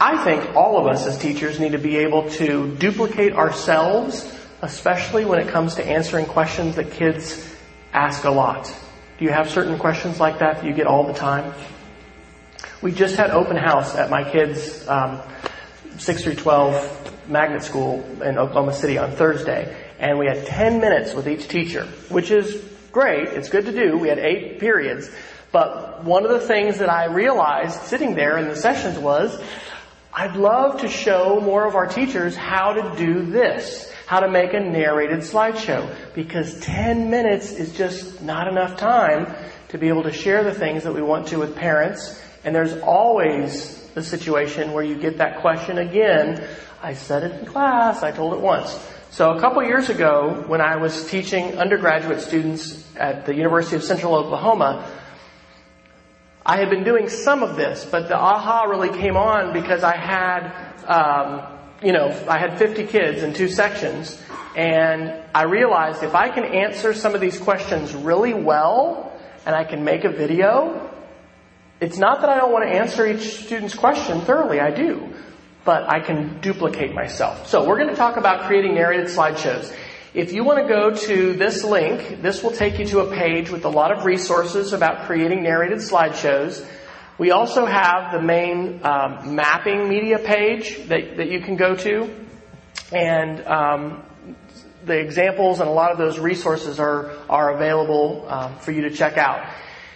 I think all of us as teachers need to be able to duplicate ourselves, especially when it comes to answering questions that kids ask a lot. Do you have certain questions like that that you get all the time? We just had open house at my kids' um, 6 through 12 magnet school in Oklahoma City on Thursday, and we had 10 minutes with each teacher, which is great. It's good to do. We had eight periods. But one of the things that I realized sitting there in the sessions was, I'd love to show more of our teachers how to do this, how to make a narrated slideshow, because 10 minutes is just not enough time to be able to share the things that we want to with parents and there's always the situation where you get that question again. I said it in class, I told it once. So a couple years ago, when I was teaching undergraduate students at the University of Central Oklahoma, I had been doing some of this, but the aha really came on because I had, um, you know, I had 50 kids in two sections, and I realized if I can answer some of these questions really well, and I can make a video, it's not that I don't want to answer each student's question thoroughly, I do, but I can duplicate myself. So we're going to talk about creating narrated slideshows. If you want to go to this link, this will take you to a page with a lot of resources about creating narrated slideshows. We also have the main um, mapping media page that, that you can go to. And um, the examples and a lot of those resources are, are available um, for you to check out.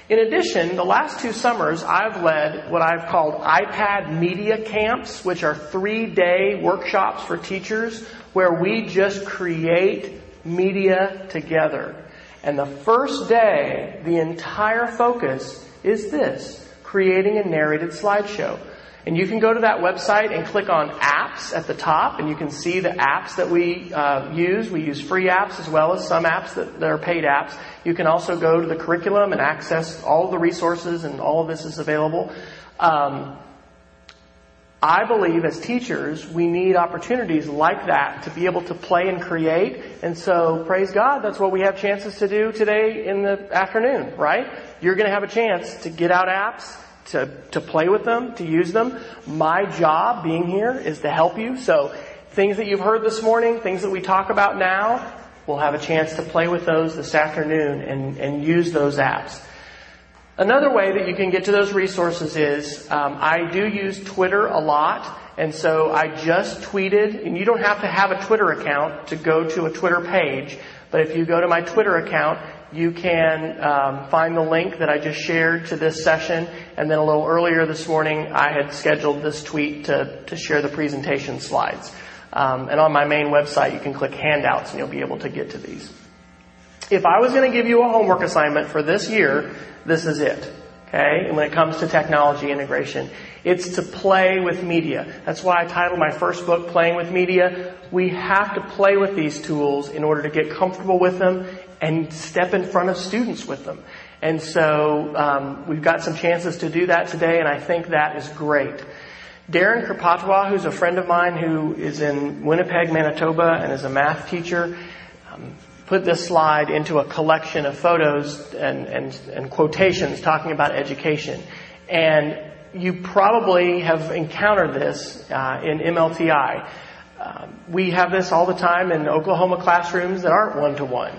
In addition, the last two summers, I've led what I've called iPad media camps, which are three day workshops for teachers where we just create media together. And the first day, the entire focus is this, creating a narrated slideshow. And you can go to that website and click on apps at the top and you can see the apps that we uh, use. We use free apps as well as some apps that, that, are paid apps. You can also go to the curriculum and access all of the resources and all of this is available. Um, I believe as teachers, we need opportunities like that to be able to play and create. And so, praise God, that's what we have chances to do today in the afternoon, right? You're going to have a chance to get out apps, to, to play with them, to use them. My job being here is to help you. So things that you've heard this morning, things that we talk about now, we'll have a chance to play with those this afternoon and, and use those apps. Another way that you can get to those resources is um, I do use Twitter a lot, and so I just tweeted, and you don't have to have a Twitter account to go to a Twitter page, but if you go to my Twitter account, you can um, find the link that I just shared to this session. And then a little earlier this morning, I had scheduled this tweet to, to share the presentation slides. Um, and on my main website, you can click handouts and you'll be able to get to these. If I was going to give you a homework assignment for this year, this is it. Okay? And when it comes to technology integration, it's to play with media. That's why I titled my first book, Playing with Media. We have to play with these tools in order to get comfortable with them and step in front of students with them. And so um, we've got some chances to do that today, and I think that is great. Darren Kuropatwa, who's a friend of mine who is in Winnipeg, Manitoba, and is a math teacher, um, put this slide into a collection of photos and, and, and quotations talking about education. And you probably have encountered this uh, in MLTI. Uh, we have this all the time in Oklahoma classrooms that aren't one to one.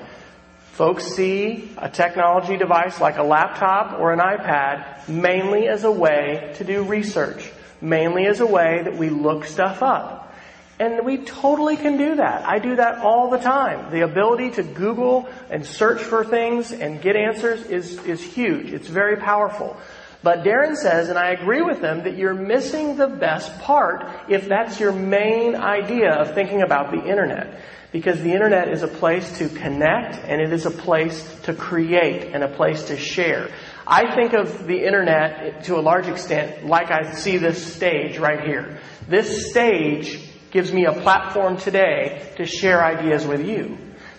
Folks see a technology device like a laptop or an iPad mainly as a way to do research, mainly as a way that we look stuff up. And we totally can do that. I do that all the time. The ability to Google and search for things and get answers is, is huge. It's very powerful. But Darren says, and I agree with him, that you're missing the best part if that's your main idea of thinking about the internet because the internet is a place to connect and it is a place to create and a place to share. I think of the internet to a large extent like I see this stage right here. This stage gives me a platform today to share ideas with you.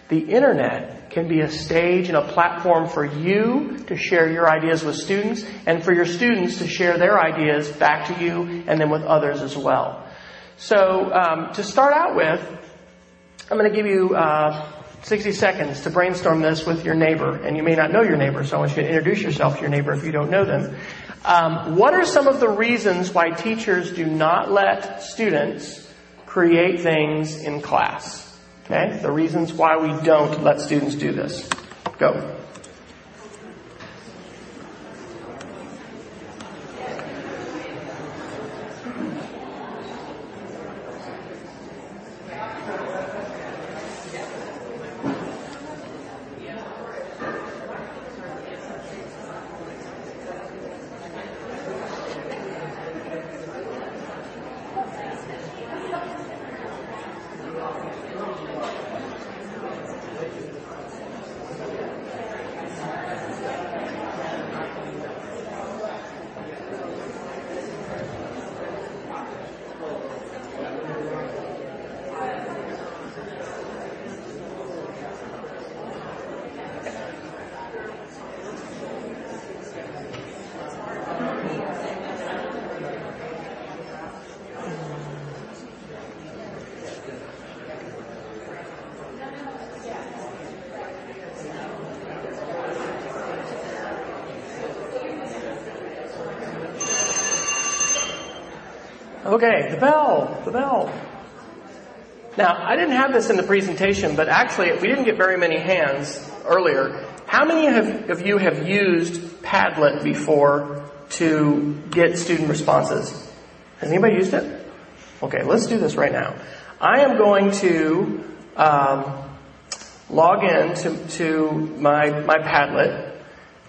The internet can be a stage and a platform for you to share your ideas with students and for your students to share their ideas back to you and then with others as well. So um, to start out with, I'm going to give you uh, 60 seconds to brainstorm this with your neighbor, and you may not know your neighbor, so I want you to introduce yourself to your neighbor if you don't know them. Um, what are some of the reasons why teachers do not let students create things in class? Okay, the reasons why we don't let students do this. Go. Okay, the bell, the bell. Now, I didn't have this in the presentation, but actually, we didn't get very many hands earlier. How many of you have used Padlet before to get student responses? Has anybody used it? Okay, let's do this right now. I am going to um, log in to, to my, my Padlet,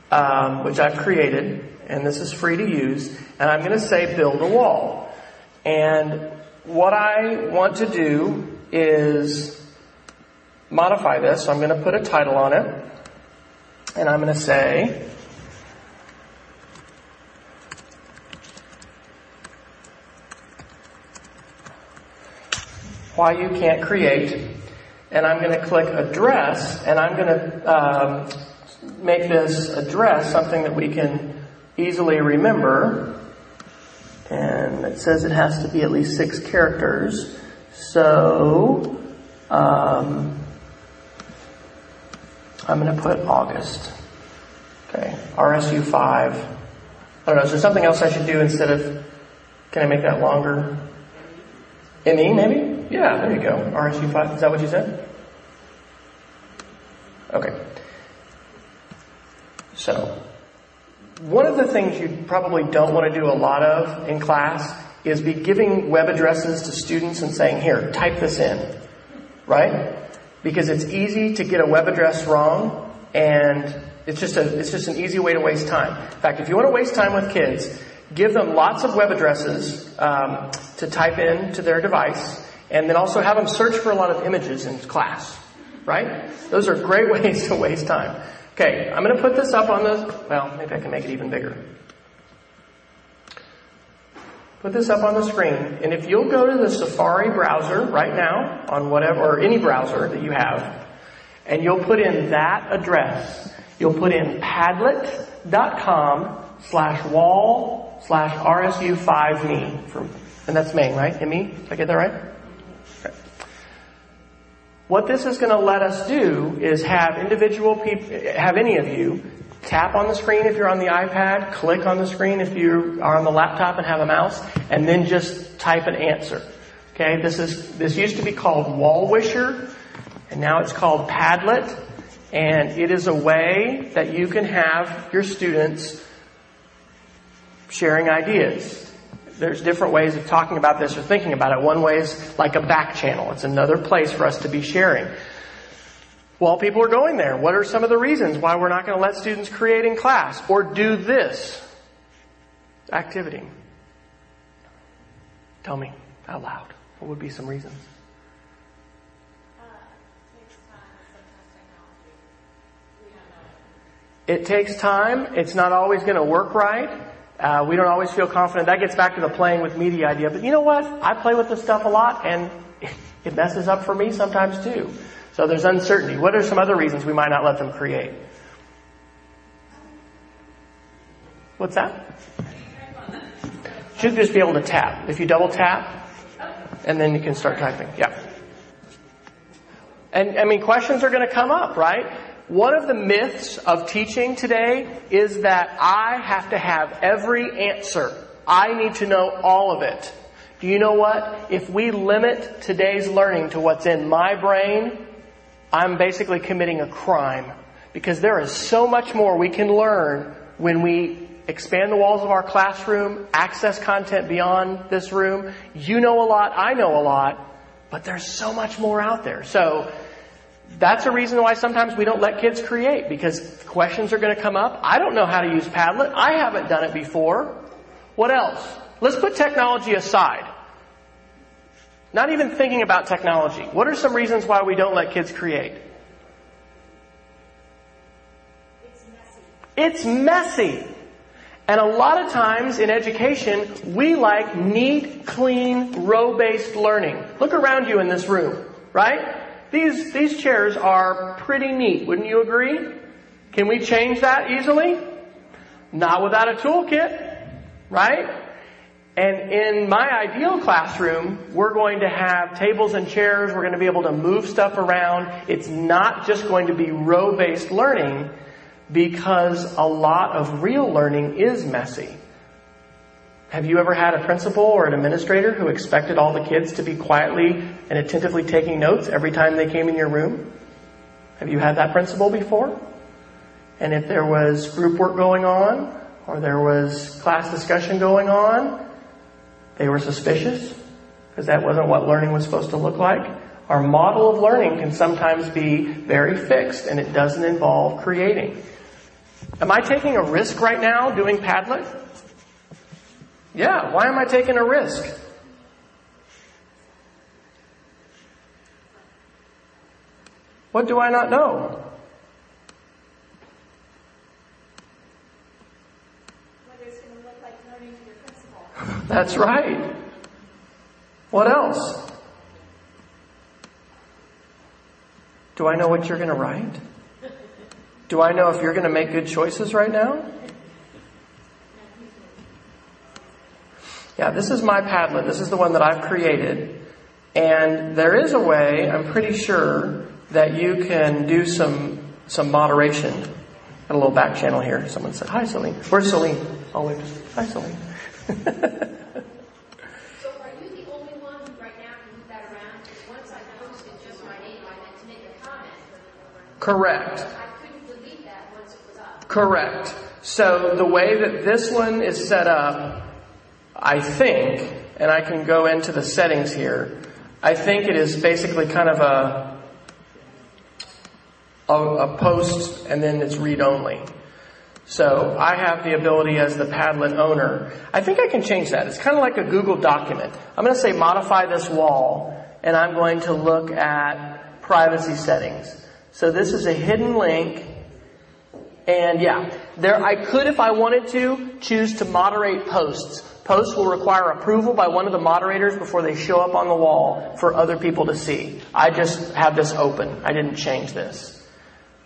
um, which I've created, and this is free to use, and I'm going to say build a wall. And what I want to do is modify this. So I'm going to put a title on it. And I'm going to say, why you can't create. And I'm going to click address and I'm going to um, make this address something that we can easily remember and it says it has to be at least six characters. So, um, I'm going to put August. Okay, RSU 5. I don't know, is there something else I should do instead of, can I make that longer? ME maybe? Yeah, there you go. RSU 5. Is that what you said? Okay. So, one of the things you probably don't want to do a lot of in class is be giving web addresses to students and saying, here, type this in. Right? Because it's easy to get a web address wrong and it's just a, it's just an easy way to waste time. In fact, if you want to waste time with kids, give them lots of web addresses um, to type in to their device and then also have them search for a lot of images in class. Right? Those are great ways to waste time. Okay, I'm going to put this up on the, well, maybe I can make it even bigger. Put this up on the screen, and if you'll go to the Safari browser right now, on whatever, or any browser that you have, and you'll put in that address, you'll put in padlet.com slash wall slash RSU5me, and that's Maine, right? M-E? Did I get that right? What this is going to let us do is have individual people, have any of you tap on the screen if you're on the iPad, click on the screen if you are on the laptop and have a mouse, and then just type an answer. Okay, this is, this used to be called Wallwisher, and now it's called Padlet, and it is a way that you can have your students sharing ideas there's different ways of talking about this or thinking about it. One way is like a back channel. It's another place for us to be sharing. While people are going there, what are some of the reasons why we're not going to let students create in class or do this activity? Tell me out loud. What would be some reasons? It takes time. It's not always going to work right. Uh, we don't always feel confident. That gets back to the playing with media idea. But you know what? I play with this stuff a lot and it messes up for me sometimes too. So there's uncertainty. What are some other reasons we might not let them create? What's that? Should just be able to tap. If you double tap, and then you can start typing. Yeah. And I mean, questions are going to come up, right? One of the myths of teaching today is that I have to have every answer. I need to know all of it. Do you know what? If we limit today's learning to what's in my brain, I'm basically committing a crime because there is so much more we can learn when we expand the walls of our classroom, access content beyond this room. You know a lot, I know a lot, but there's so much more out there. So that's a reason why sometimes we don't let kids create because questions are going to come up. I don't know how to use Padlet. I haven't done it before. What else? Let's put technology aside. Not even thinking about technology. What are some reasons why we don't let kids create? It's messy. It's messy. And a lot of times in education, we like neat, clean, row-based learning. Look around you in this room, right? These, these chairs are pretty neat, wouldn't you agree? Can we change that easily? Not without a toolkit, right? And in my ideal classroom, we're going to have tables and chairs. We're going to be able to move stuff around. It's not just going to be row-based learning because a lot of real learning is messy. Have you ever had a principal or an administrator who expected all the kids to be quietly and attentively taking notes every time they came in your room? Have you had that principal before? And if there was group work going on, or there was class discussion going on, they were suspicious because that wasn't what learning was supposed to look like. Our model of learning can sometimes be very fixed and it doesn't involve creating. Am I taking a risk right now doing Padlet? Yeah, why am I taking a risk? What do I not know? Whether it's going to look like learning to your principal. That's right. What else? Do I know what you're going to write? Do I know if you're going to make good choices right now? Yeah, this is my Padlet. This is the one that I've created. And there is a way, I'm pretty sure, that you can do some, some moderation. Got a little back channel here. Someone said, hi Celine. Where's Celine? Oh hi Celine. So are you the only one who right now can move that around? Because once I posted just my name, I meant to make a comment. Correct. I couldn't delete that once it was up. Correct. So the way that this one is set up, I think, and I can go into the settings here, I think it is basically kind of a, a, a post and then it's read only. So I have the ability as the Padlet owner. I think I can change that. It's kind of like a Google document. I'm going to say modify this wall and I'm going to look at privacy settings. So this is a hidden link and yeah, there, I could, if I wanted to, choose to moderate posts. Posts will require approval by one of the moderators before they show up on the wall for other people to see. I just have this open. I didn't change this.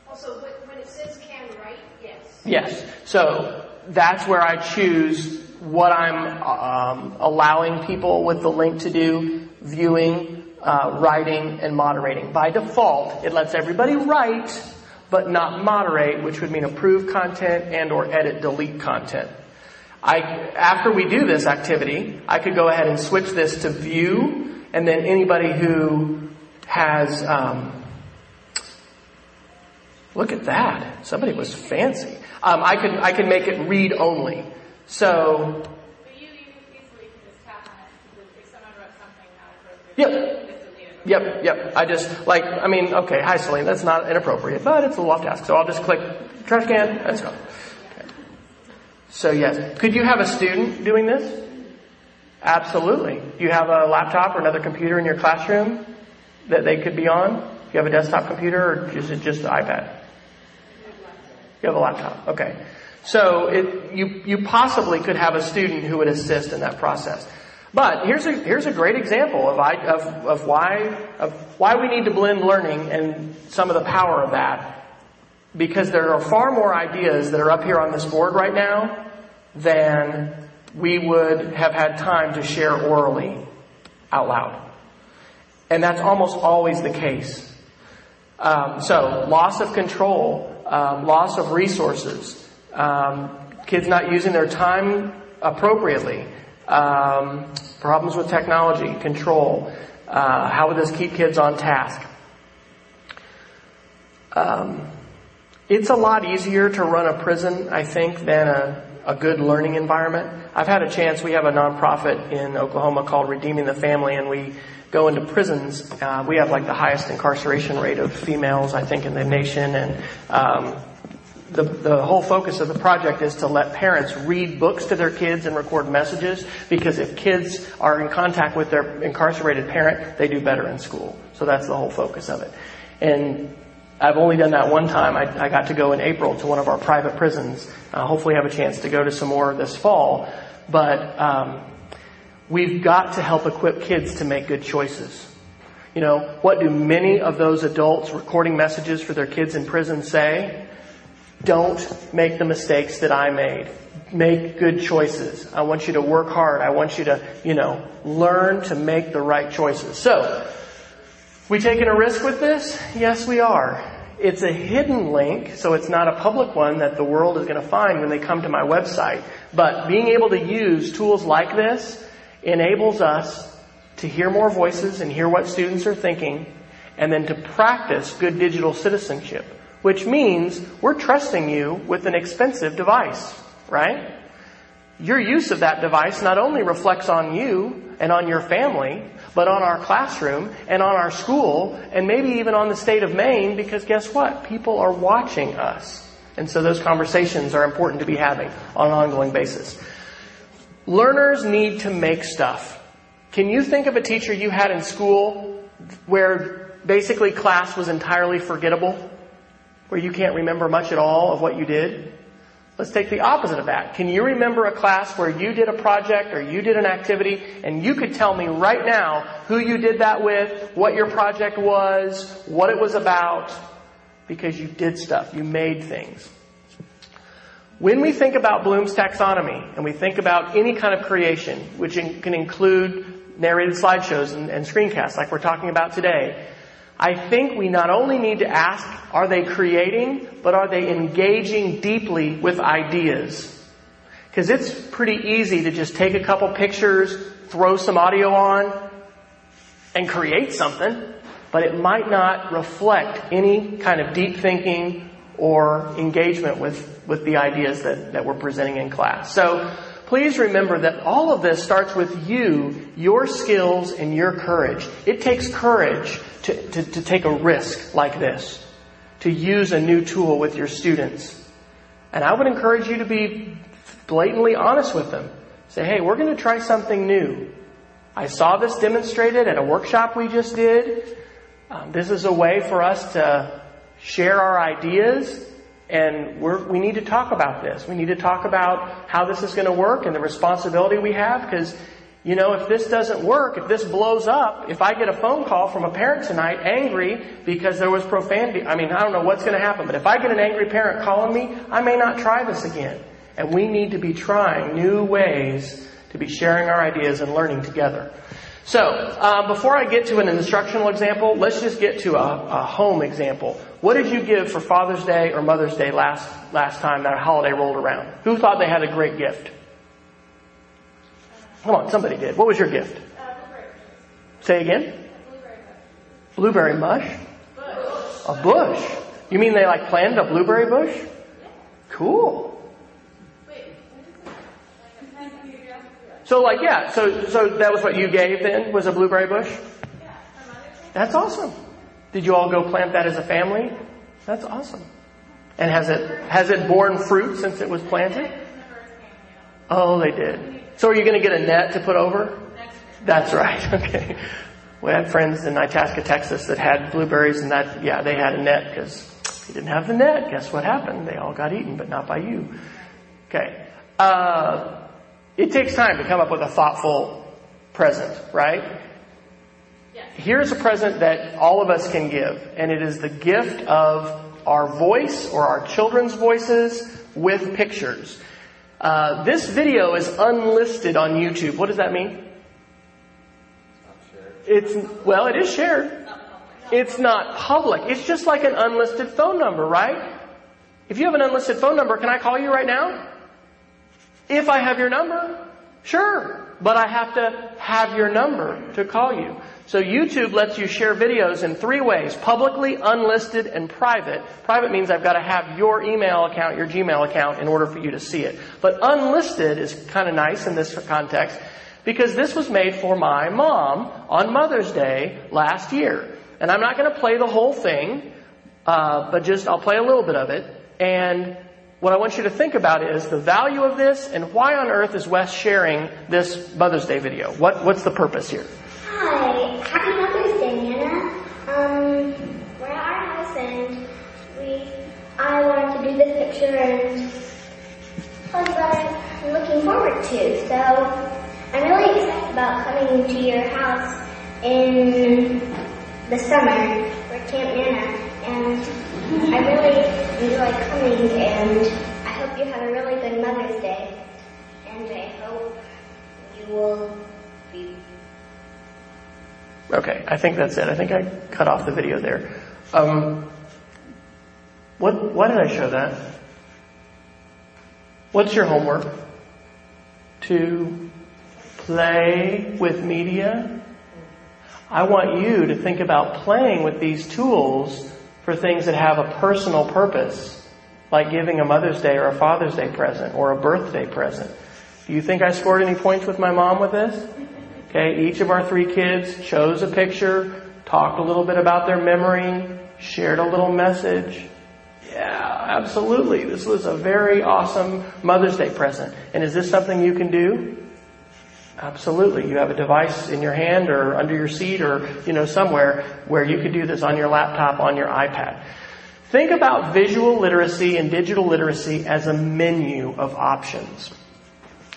Also, when when it says can write, yes. So that's where I choose what I'm um, allowing people with the link to do, viewing, uh, writing, and moderating. By default, it lets everybody write, but not moderate, which would mean approve content and or edit delete content. I, after we do this activity, I could go ahead and switch this to view, and then anybody who has, um, look at that. Somebody was fancy. Um, I could, I could make it read only. So, But you, you easily can just tap on it, if someone wrote something not appropriate. Yep. you can just delete it. Yep, yep. I just, like, I mean, okay, hi Celine, that's not inappropriate, but it's a little off task. So I'll just click trash can, let's go. Okay. So yes, could you have a student doing this? Absolutely. You have a laptop or another computer in your classroom that they could be on? Do you have a desktop computer or is it just the iPad? You have a laptop. Okay. So it, you, you possibly could have a student who would assist in that process. But here's a, here's a great example of, I, of, of why, of why we need to blend learning and some of the power of that. Because there are far more ideas that are up here on this board right now than we would have had time to share orally out loud. And that's almost always the case. Um, so loss of control, um, loss of resources, um, kids not using their time appropriately, um, problems with technology, control. Uh, how would this keep kids on task? Um, it's a lot easier to run a prison, I think, than a, a good learning environment. I've had a chance. We have a nonprofit in Oklahoma called Redeeming the Family, and we go into prisons. Uh, we have like the highest incarceration rate of females, I think, in the nation, and um, the, the whole focus of the project is to let parents read books to their kids and record messages because if kids are in contact with their incarcerated parent, they do better in school. So that's the whole focus of it. And I've only done that one time. I, I got to go in April to one of our private prisons. Uh, hopefully have a chance to go to some more this fall. But um, we've got to help equip kids to make good choices. You know, what do many of those adults recording messages for their kids in prison say? Don't make the mistakes that I made. Make good choices. I want you to work hard. I want you to, you know, learn to make the right choices. So, we taking a risk with this? Yes, we are. It's a hidden link, so it's not a public one that the world is going to find when they come to my website. But being able to use tools like this enables us to hear more voices and hear what students are thinking, and then to practice good digital citizenship which means we're trusting you with an expensive device, right? Your use of that device not only reflects on you and on your family, but on our classroom and on our school and maybe even on the state of Maine because guess what? People are watching us. And so those conversations are important to be having on an ongoing basis. Learners need to make stuff. Can you think of a teacher you had in school where basically class was entirely forgettable? where you can't remember much at all of what you did? Let's take the opposite of that. Can you remember a class where you did a project or you did an activity and you could tell me right now who you did that with, what your project was, what it was about, because you did stuff, you made things. When we think about Bloom's taxonomy and we think about any kind of creation, which can include narrated slideshows and, and screencasts like we're talking about today, I think we not only need to ask, are they creating, but are they engaging deeply with ideas? Because it's pretty easy to just take a couple pictures, throw some audio on, and create something, but it might not reflect any kind of deep thinking or engagement with, with the ideas that, that we're presenting in class. So please remember that all of this starts with you, your skills, and your courage. It takes courage to, to, to take a risk like this, to use a new tool with your students. And I would encourage you to be blatantly honest with them. Say, hey, we're going to try something new. I saw this demonstrated at a workshop we just did. Um, this is a way for us to share our ideas and we need to talk about this. We need to talk about how this is going to work and the responsibility we have because you know, if this doesn't work, if this blows up, if I get a phone call from a parent tonight angry because there was profanity, I mean, I don't know what's going to happen, but if I get an angry parent calling me, I may not try this again. And we need to be trying new ways to be sharing our ideas and learning together. So, uh, before I get to an instructional example, let's just get to a, a home example. What did you give for Father's Day or Mother's Day last last time that holiday rolled around? Who thought they had a great gift? Come on, somebody did. What was your gift? Say again? Blueberry mush. A bush. You mean they like planted a blueberry bush? Cool. So like yeah, so so that was what you gave then was a blueberry bush. That's awesome. Did you all go plant that as a family? That's awesome. And has it has it borne fruit since it was planted? Oh, they did. So are you going to get a net to put over? That's right. Okay. We had friends in Itasca, Texas that had blueberries and that, yeah, they had a net because they didn't have the net. Guess what happened? They all got eaten, but not by you. Okay. Uh, it takes time to come up with a thoughtful present, right? Here's a present that all of us can give, and it is the gift of our voice or our children's voices with pictures. Uh, this video is unlisted on YouTube. What does that mean? It's well, it is shared. It's not public. It's just like an unlisted phone number, right? If you have an unlisted phone number, can I call you right now? If I have your number, sure. But I have to have your number to call you. So YouTube lets you share videos in three ways. Publicly, unlisted, and private. Private means I've got to have your email account, your Gmail account in order for you to see it. But unlisted is kind of nice in this context because this was made for my mom on Mother's Day last year. And I'm not going to play the whole thing, uh, but just I'll play a little bit of it. And what I want you to think about is the value of this and why on earth is Wes sharing this Mother's Day video? What, what's the purpose here? Hi, happy Mother's Day, Nana. Um, we're at our house and we, I wanted to do this picture and what I'm looking forward to. So I'm really excited about coming to your house in the summer for Camp Nana and I really enjoy coming and I hope you have a really good Mother's Day and I hope you will be Okay, I think that's it. I think I cut off the video there. Um, what, why did I show that? What's your homework? To play with media? I want you to think about playing with these tools for things that have a personal purpose, like giving a Mother's Day or a Father's Day present or a birthday present. Do you think I scored any points with my mom with this? Okay, each of our three kids chose a picture, talked a little bit about their memory, shared a little message. Yeah, absolutely. This was a very awesome Mother's Day present. And is this something you can do? Absolutely. You have a device in your hand or under your seat or, you know, somewhere where you could do this on your laptop, on your iPad. Think about visual literacy and digital literacy as a menu of options.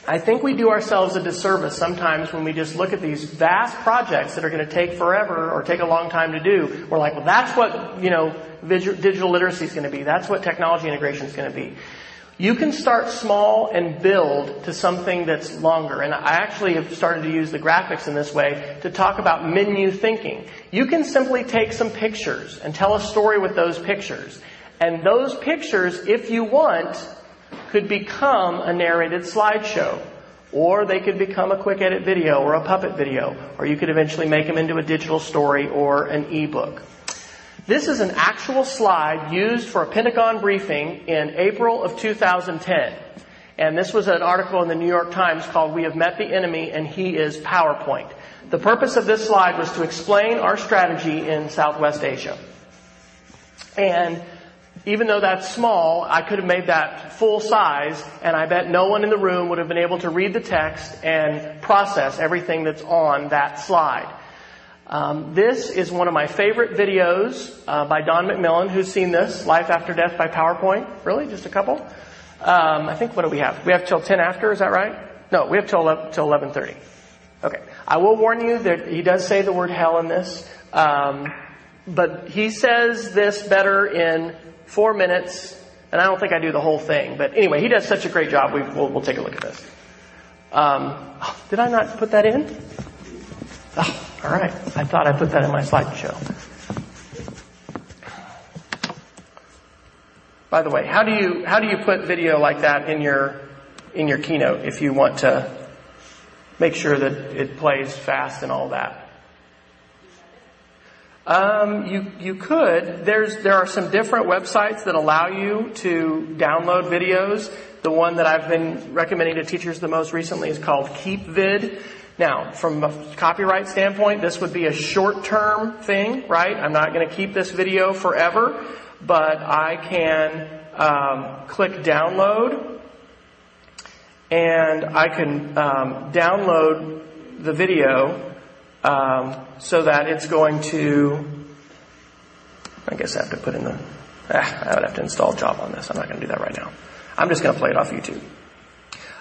I think we do ourselves a disservice sometimes when we just look at these vast projects that are going to take forever or take a long time to do. We're like, well, that's what, you know, digital literacy is going to be. That's what technology integration is going to be. You can start small and build to something that's longer. And I actually have started to use the graphics in this way to talk about menu thinking. You can simply take some pictures and tell a story with those pictures. And those pictures, if you want, could become a narrated slideshow. Or they could become a quick edit video or a puppet video. Or you could eventually make them into a digital story or an ebook. This is an actual slide used for a Pentagon briefing in April of 2010. And this was an article in the New York Times called We Have Met the Enemy and He is PowerPoint. The purpose of this slide was to explain our strategy in Southwest Asia. And even though that's small, I could have made that full size, and I bet no one in the room would have been able to read the text and process everything that's on that slide. Um, this is one of my favorite videos uh, by Don McMillan. Who's seen this? Life After Death by PowerPoint? Really? Just a couple? Um, I think what do we have? We have till 10 after, is that right? No, we have till 11, till 11.30. Okay. I will warn you that he does say the word hell in this. Um, but he says this better in four minutes, and I don't think I do the whole thing, but anyway, he does such a great job. We, will we'll take a look at this. Um, oh, did I not put that in? Oh, all right. I thought I put that in my slideshow. By the way, how do you how do you put video like that in your in your keynote if you want to make sure that it plays fast and all that? Um, you you could. There's there are some different websites that allow you to download videos. The one that I've been recommending to teachers the most recently is called KeepVid. Now, from a copyright standpoint, this would be a short-term thing, right? I'm not going to keep this video forever, but I can um, click download, and I can um, download the video um, so that it's going to, I guess I have to put in the, ah, I would have to install Java on this. I'm not going to do that right now. I'm just going to play it off YouTube.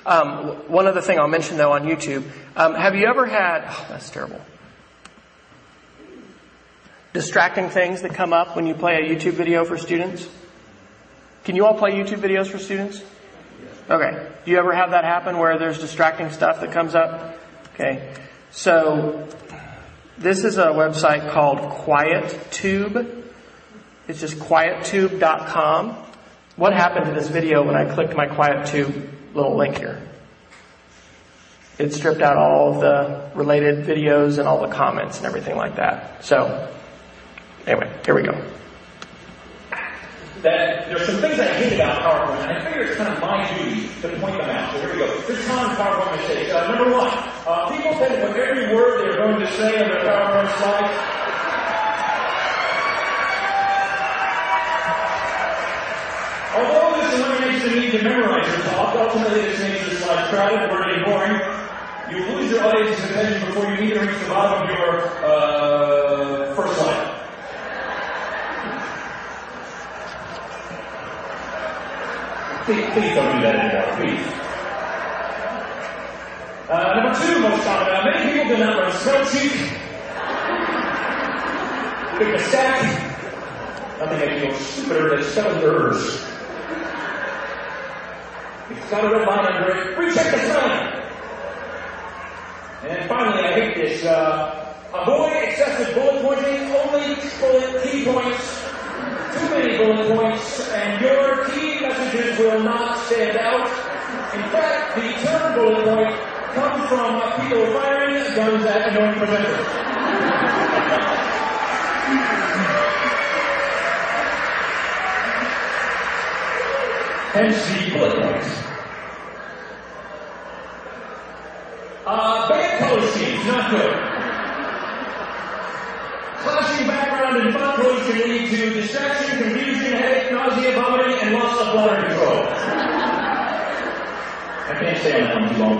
Um, one other thing I'll mention though on YouTube, um, have you ever had, oh, that's terrible. Distracting things that come up when you play a YouTube video for students? Can you all play YouTube videos for students? Okay. Do you ever have that happen where there's distracting stuff that comes up? Okay. So This is a website called QuietTube. It's just quiettube.com. What happened to this video when I clicked my QuietTube little link here? It stripped out all of the related videos and all the comments and everything like that. So, anyway, here we go. that there's some things I hate about PowerPoint, and I figure it's kind of my duty to point them out. So here we go. Here's common PowerPoint mistakes. Uh, number one, uh, people to put every word they're going to say on their PowerPoint slides. Although this eliminates the need to memorize your talk, ultimately this makes the slides crowded, wordy, and boring. You lose your audience's attention before you even reach the bottom of your uh, first slide. Please, please don't do that anymore, please. Uh, number two, most common, uh, many people do not run smell sheet. Pick a stack. Nothing makes you stupider than spelling errors. Got a red line under. Recheck the spelling. And finally, I hate this. Uh, avoid excessive bullet pointing. Only bullet key points. Too many bullet points, and your key messages will not stand out. In fact, the term bullet point comes from people firing guns at annoying presenters. The bullet. Uh, color schemes, not good. Clashing background and font colors can lead to distraction, confusion, headache, nausea, vomiting, and loss of bladder control. I can't stay on that one too long.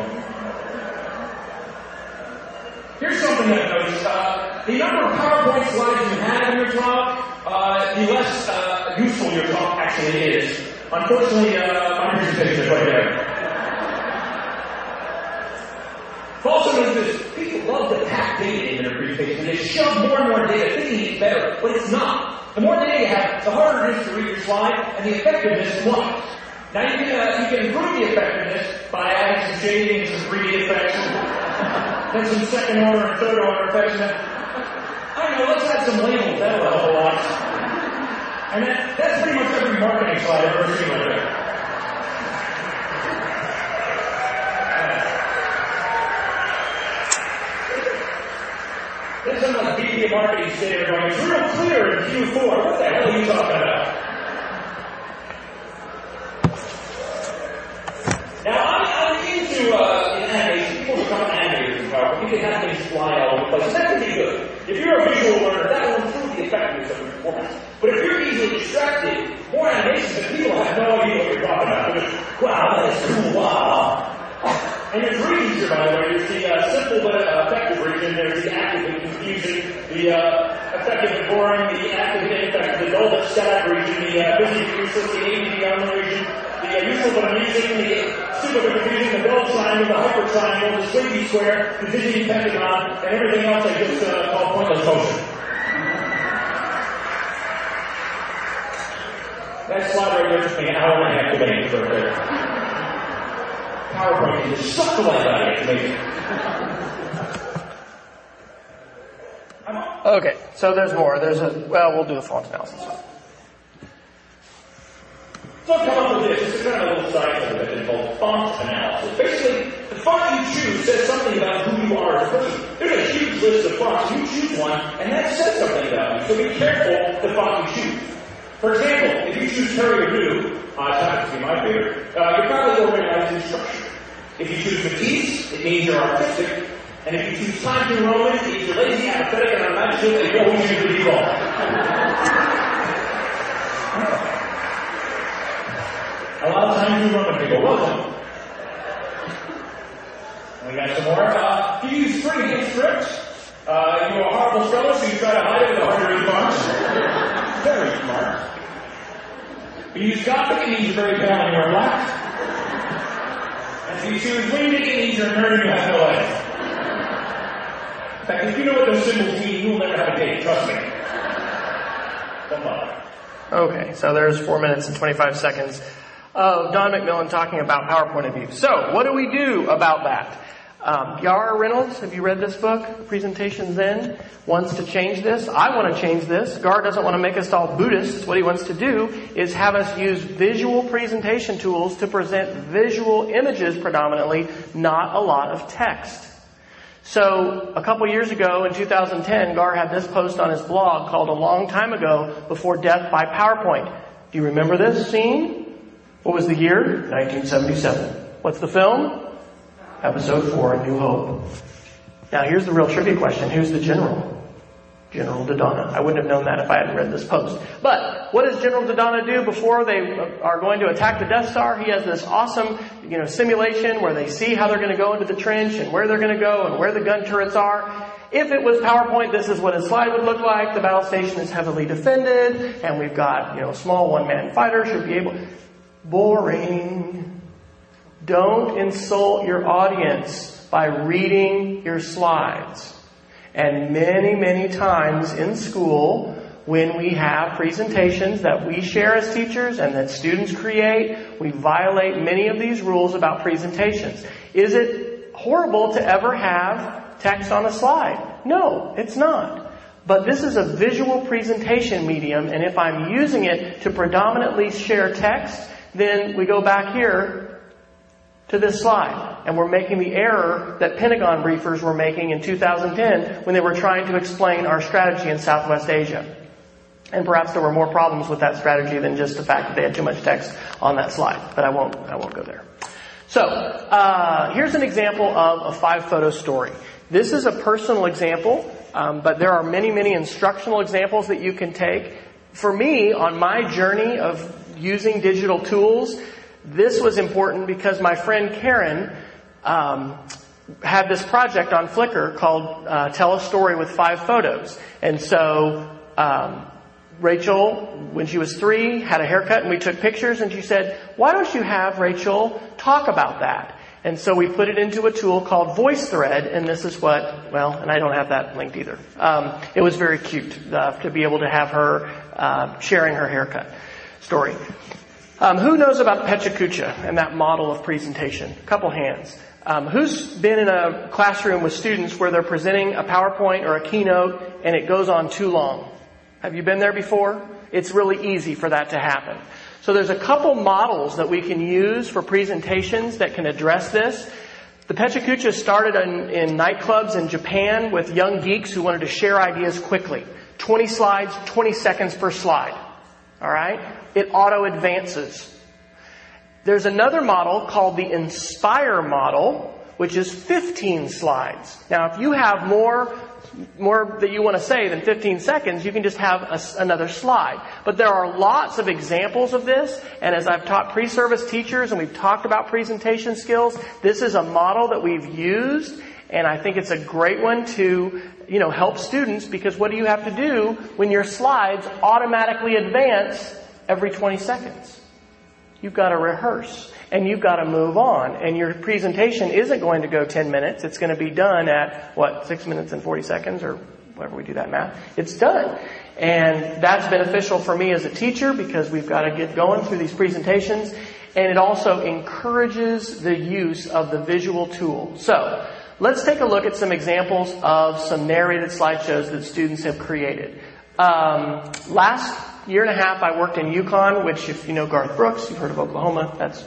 Here's something I've noticed. Uh, the number of PowerPoint slides you have in your talk, uh, the less uh, useful your talk actually is. Unfortunately, uh, my presentation is right there. Also this, people love to pack data in their presentation. They shove more and more data thinking it's better, but it's not. The more data you have, the harder it is to read your slide, and the effectiveness plummets. Now you can, uh, you can improve the effectiveness by adding some shading and some 3D effects, then some second order and third order effects. I don't know, let's add some labels, that'll help a lot. And that, that's pretty much every marketing slide I've ever seen like that. Then some like VP marketing sitting going, it's real clear in Q4. What the hell are you talking about? Now, I'm, I'm into uh, in animation. People become animators in PowerPoint. You can have things fly all over the place. That can be good. If you're a visual learner, that will the effectiveness of your performance. But if you're easily distracted, more animations and people have no idea what you're talking about. Just, wow, that is cool, wow. And there's here, by the way. There's the uh, simple but uh, effective region. There's the active and confusing, the uh, effective and boring, the active and ineffective, the dull but static region, the uh, busy but useless, the AD and unknown region, the uh, useful but amusing, the super confusing, the dull triangle, the hyper triangle, the squiggy square, the dizzy pentagon, and everything else I just uh, call pointless motion. That slide right there took me an hour and a half to make right there. PowerPoint can just suck the life out of it. Okay, so there's more. There's a, well, we'll do the font analysis. So I've come up with this. This is kind of a little side of it called font analysis. Basically, the font you choose says something about who you are as a person. There's a huge list of fonts. You choose one, and that says something about you. So be careful the font you choose. For example, if you choose Harrier Blue, uh, happens to be my favorite, uh, you're probably organized in structure. If you choose Matisse, it means you're artistic. And if you choose Times New Roman, it means you're lazy, apathetic, and unimaginative, and you always use the default. A lot of times New Roman people welcome. And we got some more. Uh, if you use freehand script, uh, you're a horrible fellow, so you try to hide it with a hundred fonts. Very smart. If you use Gothic, it means you're very pale and you're black. And if you choose Wingdings, it means you're a nerd and you have no life. In fact, if you know what those symbols mean, you'll never have a date, trust me. Don't bother. Okay, so there's four minutes and 25 seconds of Don McMillan talking about PowerPoint abuse. So, what do we do about that? Um, Garr Reynolds, have you read this book, Presentations Zen? Wants to change this. I want to change this. Garr doesn't want to make us all Buddhists. What he wants to do is have us use visual presentation tools to present visual images predominantly, not a lot of text. So a couple years ago in 2010, Garr had this post on his blog called A Long Time Ago Before Death by PowerPoint. Do you remember this scene? What was the year? 1977. What's the film? Episode 4, A New Hope. Now here's the real trivia question. Who's the general? General Dodonna. I wouldn't have known that if I hadn't read this post. But what does General Dodonna do before they are going to attack the Death Star? He has this awesome, you know, simulation where they see how they're going to go into the trench and where they're going to go and where the gun turrets are. If it was PowerPoint, this is what his slide would look like. The battle station is heavily defended and we've got, you know, small one-man fighters should be able, boring. Don't insult your audience by reading your slides. And many, many times in school, when we have presentations that we share as teachers and that students create, we violate many of these rules about presentations. Is it horrible to ever have text on a slide? No, it's not. But this is a visual presentation medium, and if I'm using it to predominantly share text, then we go back here to this slide. And we're making the error that Pentagon briefers were making in 2010 when they were trying to explain our strategy in Southwest Asia. And perhaps there were more problems with that strategy than just the fact that they had too much text on that slide. But I won't, I won't go there. So, uh, here's an example of a five photo story. This is a personal example, um, but there are many, many instructional examples that you can take. For me, on my journey of using digital tools, this was important because my friend Karen um, had this project on Flickr called uh, "Tell a Story with Five Photos," and so um, Rachel, when she was three, had a haircut, and we took pictures. And she said, "Why don't you have Rachel talk about that?" And so we put it into a tool called VoiceThread, and this is what, well, and I don't have that linked either. Um, it was very cute uh, to be able to have her uh, sharing her haircut story. Um, who knows about PechaKucha and that model of presentation? A couple hands. Um, who's been in a classroom with students where they're presenting a PowerPoint or a keynote and it goes on too long? Have you been there before? It's really easy for that to happen. So there's a couple models that we can use for presentations that can address this. The PechaKucha started in, in nightclubs in Japan with young geeks who wanted to share ideas quickly. 20 slides, 20 seconds per slide. Alright? It auto advances. There's another model called the Inspire model, which is 15 slides. Now if you have more more that you want to say than 15 seconds, you can just have a, another slide. But there are lots of examples of this, and as I've taught pre-service teachers and we've talked about presentation skills, this is a model that we've used, and I think it's a great one to, you know, help students because what do you have to do when your slides automatically advance every 20 seconds? You've got to rehearse and you've got to move on. And your presentation isn't going to go 10 minutes. It's going to be done at, what, 6 minutes and 40 seconds or whatever we do that math. It's done. And that's beneficial for me as a teacher because we've got to get going through these presentations. And it also encourages the use of the visual tool. So, let's take a look at some examples of some narrated slideshows that students have created. Um, last year and a half I worked in Yukon, which if you know Garth Brooks, you've heard of Oklahoma, that's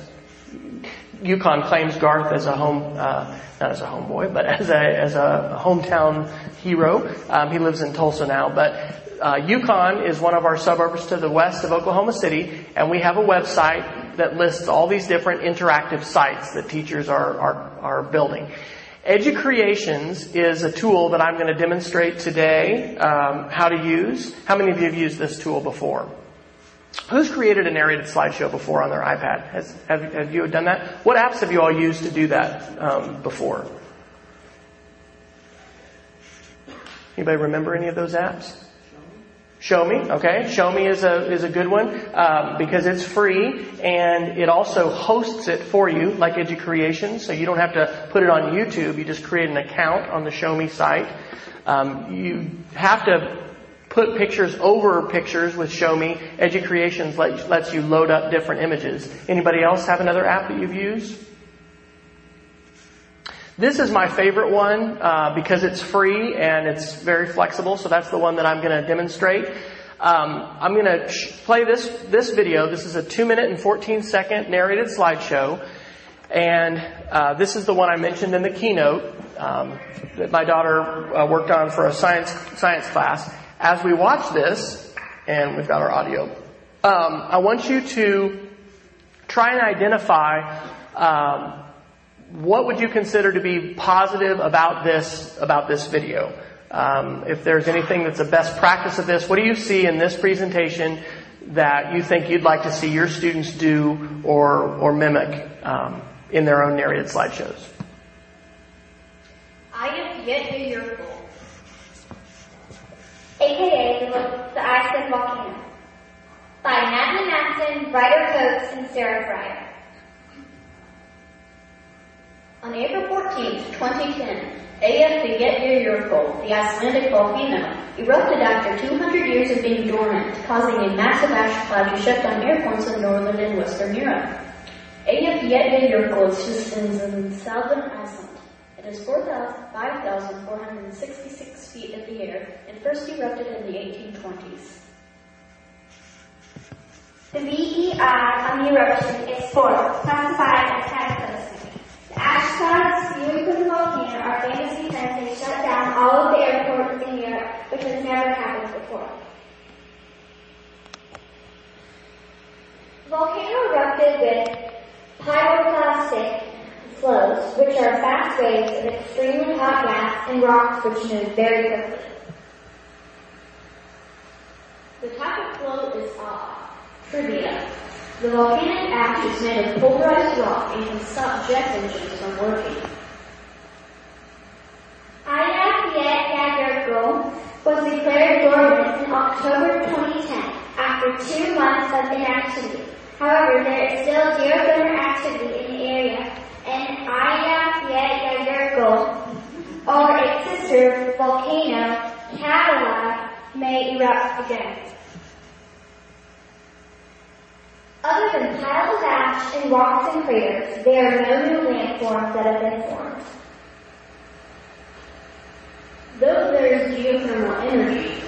Yukon claims Garth as a home, uh, not as a homeboy, but as a as a hometown hero. Um, he lives in Tulsa now, but uh, Yukon is one of our suburbs to the west of Oklahoma City, and we have a website that lists all these different interactive sites that teachers are are, are building. EduCreations is a tool that I'm going to demonstrate today um, how to use. How many of you have used this tool before? Who's created a narrated slideshow before on their iPad? Has, have, have you done that? What apps have you all used to do that um, before? Anybody remember any of those apps? Show Me, okay. Show Me is a is a good one um, because it's free and it also hosts it for you, like EduCreation. So you don't have to put it on YouTube. You just create an account on the Show Me site. Um, you have to put pictures over pictures with Show Me. EduCreations let, lets you load up different images. Anybody else have another app that you've used? This is my favorite one uh, because it's free and it's very flexible. So that's the one that I'm going to demonstrate. Um, I'm going to play this this video. This is a two minute and 14 second narrated slideshow, and uh, this is the one I mentioned in the keynote um, that my daughter uh, worked on for a science science class. As we watch this, and we've got our audio, um, I want you to try and identify um, what would you consider to be positive about this about this video. Um, if there's anything that's a best practice of this, what do you see in this presentation that you think you'd like to see your students do or or mimic um, in their own narrated slideshows? Eyjafjallajökull. AKA the, the Iceland Volcano. By Natalie Matson, Ryder Coates, and Sarah Fryer. On April 14, 2010, AF Eyjafjallajökull, the Icelandic volcano, erupted after 200 years of being dormant, causing a massive ash cloud to shut down airports in northern and western Europe. AF Eyjafjallajökull exists in southern Iceland. It is 5,466 feet in the air and first erupted in the 1820s. The VEI on the eruption is 4, classified as cataclysmic. The ash clouds spewing from the volcano are famous because they shut down all of the airports in Europe, which has never happened before. Volcano erupted with pyroclastic flows, which are fast waves of extremely hot gas and rocks which move very quickly. The type of flow is odd. Trivia. The volcanic ash is made of pulverized rock and can stop jet engines from working. Eyjafjallajökull was declared dormant in October 2010 after two months of inactivity. However, there is still geothermal activity in the area, and Eyjafjallajökull, or its sister volcano, Katla, may erupt again. Other than piles of ash and rocks and craters, there are no new landforms that have been formed. Though there is geothermal energy,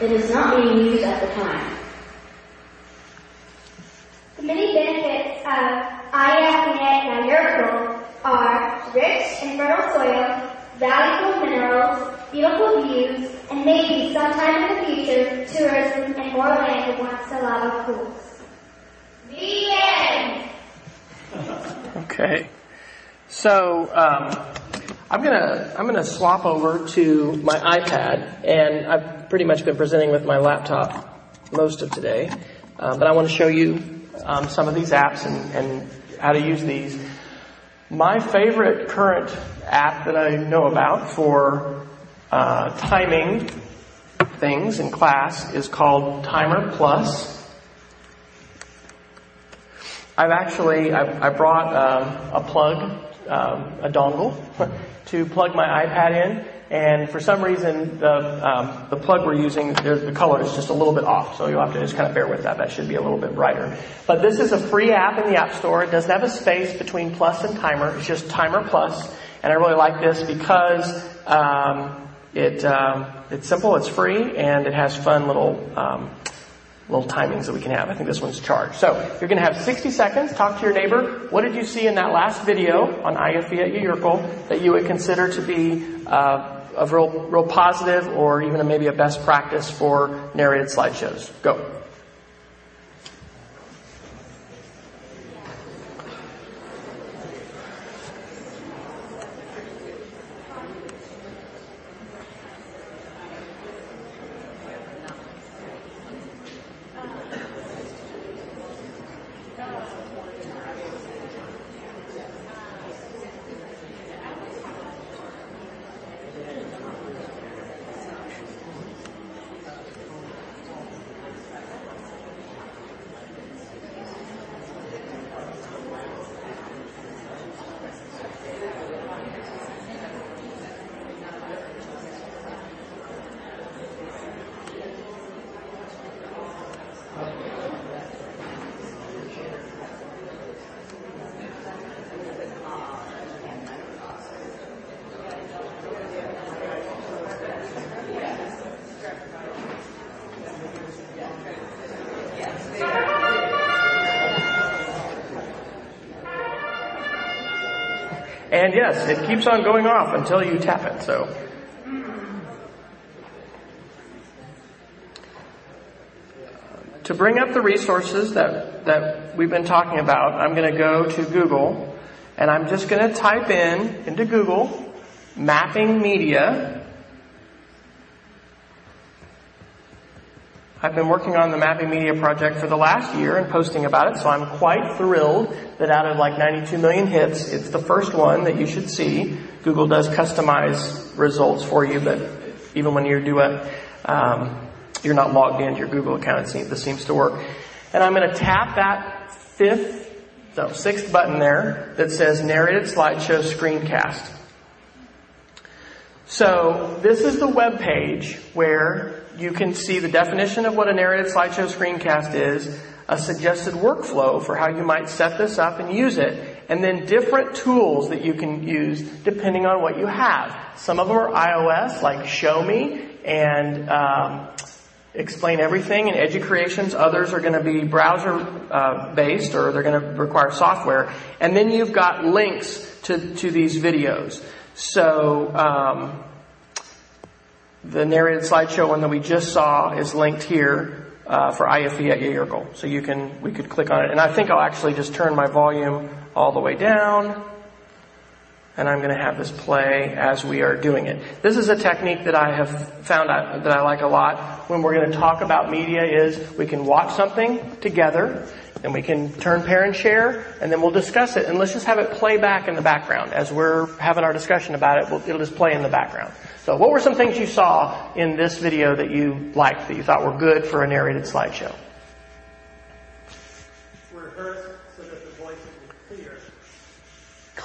it is not being used at the time. The many benefits of Eyjafjallajökull are rich and fertile soil, valuable minerals, beautiful views, and maybe sometime in the future, tourism and more land once the lava cools. Okay. So um, I'm gonna I'm gonna swap over to my iPad, and I've pretty much been presenting with my laptop most of today, uh, but I want to show you um, some of these apps and, and how to use these. My favorite current app that I know about for uh, timing things in class is called Timer Plus. I've actually I, I brought um, a plug, um, a dongle, to plug my iPad in, and for some reason the um, the plug we're using the, the color is just a little bit off, so you'll have to just kind of bear with that. That should be a little bit brighter. But this is a free app in the App Store. It doesn't have a space between plus and timer. It's just timer plus, and I really like this because um, it um, it's simple, it's free, and it has fun little um, little timings that we can have. I think this one's charged. So you're going to have 60 seconds. Talk to your neighbor. What did you see in that last video on IFE at Eyjafjallajökull that you would consider to be uh, a real, real positive or even a, maybe a best practice for narrated slideshows? Go. Yes, it keeps on going off until you tap it, so. To bring up the resources that, that we've been talking about, I'm going to go to Google and I'm just going to type in into Google mapping media. I've been working on the mapping media project for the last year and posting about it, so I'm quite thrilled that out of like 92 million hits, it's the first one that you should see. Google does customize results for you, but even when you do it, um, you're not logged into your Google account. It seems, this seems to work. And I'm going to tap that fifth, no, sixth button there that says narrated slideshow screencast. So this is the web page where you can see the definition of what a narrative slideshow screencast is, a suggested workflow for how you might set this up and use it, and then different tools that you can use depending on what you have. Some of them are iOS, like Show Me and um, explain everything in EduCreations. Others are going to be browser uh, based or they're going to require software. And then you've got links to, to these videos. So um, the narrated slideshow one that we just saw is linked here uh, for IFE at YAYURKL. So you can we could click on it. And I think I'll actually just turn my volume all the way down and I'm going to have this play as we are doing it. This is a technique that I have found out, that I like a lot when we're going to talk about media is we can watch something together and we can turn parent share and then we'll discuss it and let's just have it play back in the background as we're having our discussion about it. It'll just play in the background. So what were some things you saw in this video that you liked, that you thought were good for a narrated slideshow?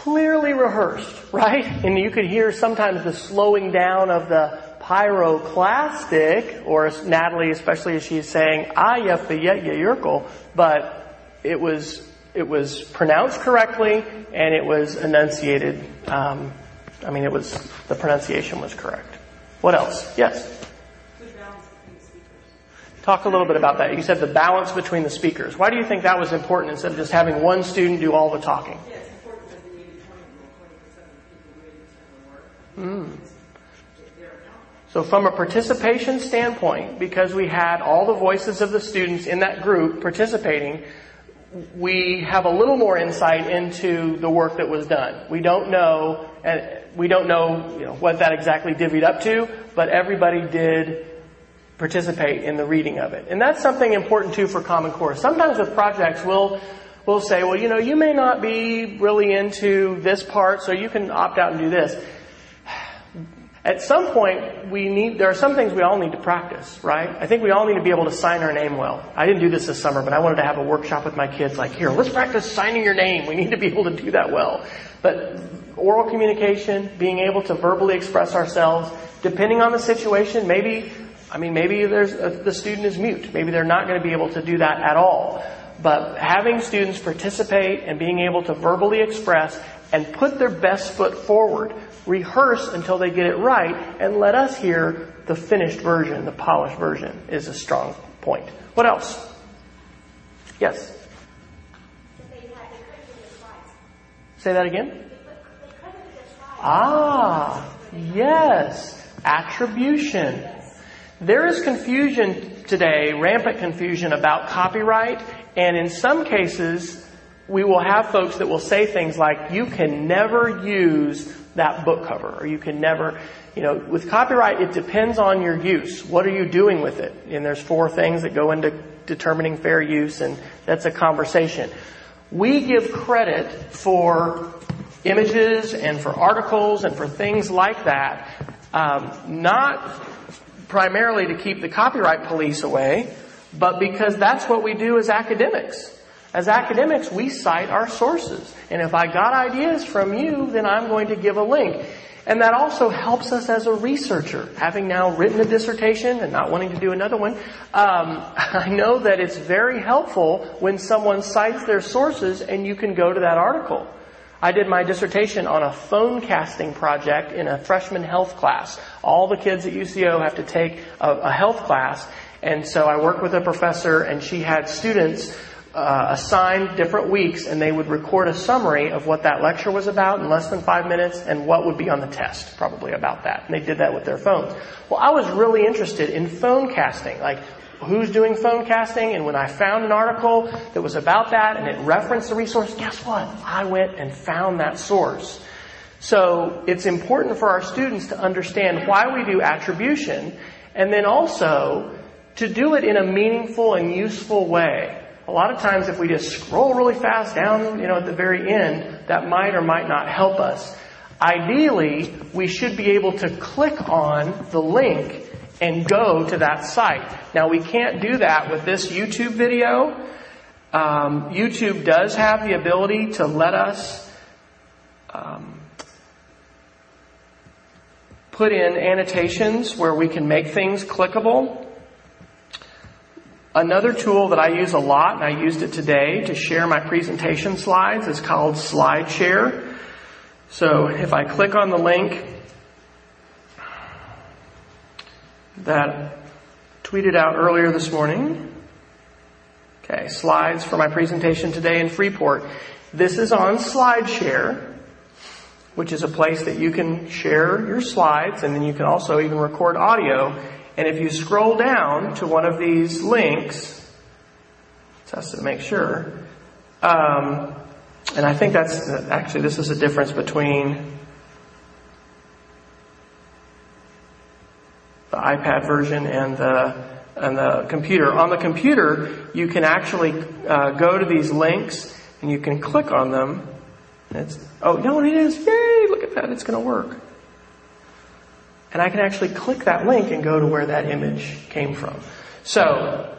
clearly rehearsed, right? And you could hear sometimes the slowing down of the pyroclastic, or Natalie, especially as she's saying, ayafayetyayrkle, but it was, it was pronounced correctly and it was enunciated, um, I mean, it was, the pronunciation was correct. What else? Yes? Talk a little bit about that. You said the balance between the speakers. Why do you think that was important instead of just having one student do all the talking? Mm. So from a participation standpoint, because we had all the voices of the students in that group participating, we have a little more insight into the work that was done. We don't know, and we don't know, you know what that exactly divvied up to, but everybody did participate in the reading of it. And that's something important too for Common Core. Sometimes with projects, we'll we'll say, well, you know, you may not be really into this part, so you can opt out and do this. At some point, we need, there are some things we all need to practice, right? I think we all need to be able to sign our name well. I didn't do this this summer, but I wanted to have a workshop with my kids like, here, let's practice signing your name. We need to be able to do that well. But oral communication, being able to verbally express ourselves, depending on the situation, maybe, I mean, maybe there's, a, the student is mute. Maybe they're not going to be able to do that at all. But having students participate and being able to verbally express and put their best foot forward rehearse until they get it right, and let us hear the finished version, the polished version, is a strong point. What else? Yes? Say that again? Ah, yes. Attribution. There is confusion today, rampant confusion about copyright, and in some cases, we will have folks that will say things like, you can never use that book cover, or you can never, you know, with copyright, it depends on your use. What are you doing with it? And there's four things that go into determining fair use, and that's a conversation. We give credit for images and for articles and for things like that, um, not primarily to keep the copyright police away, but because that's what we do as academics. As academics, we cite our sources. And if I got ideas from you, then I'm going to give a link. And that also helps us as a researcher. Having now written a dissertation and not wanting to do another one, um, I know that it's very helpful when someone cites their sources and you can go to that article. I did my dissertation on a phone casting project in a freshman health class. All the kids at UCO have to take a, a health class. And so I worked with a professor and she had students uh, assigned different weeks and they would record a summary of what that lecture was about in less than five minutes and what would be on the test, probably about that. And they did that with their phones. Well, I was really interested in phone casting, like who's doing phone casting, and when I found an article that was about that and it referenced the resource, guess what? I went and found that source. So it's important for our students to understand why we do attribution and then also to do it in a meaningful and useful way. A lot of times if we just scroll really fast down, you know, at the very end, that might or might not help us. Ideally, we should be able to click on the link and go to that site. Now we can't do that with this YouTube video. Um, YouTube does have the ability to let us um, put in annotations where we can make things clickable. Another tool that I use a lot, and I used it today to share my presentation slides, is called SlideShare. So if I click on the link that tweeted out earlier this morning, okay, slides for my presentation today in Freeport. This is on SlideShare, which is a place that you can share your slides, and then you can also even record audio and if you scroll down to one of these links, test it to make sure, um, and I think that's actually this is a difference between the iPad version and the and the computer. On the computer, you can actually uh, go to these links and you can click on them. It's oh no, it is! Yay! Look at that! It's going to work and I can actually click that link and go to where that image came from. So,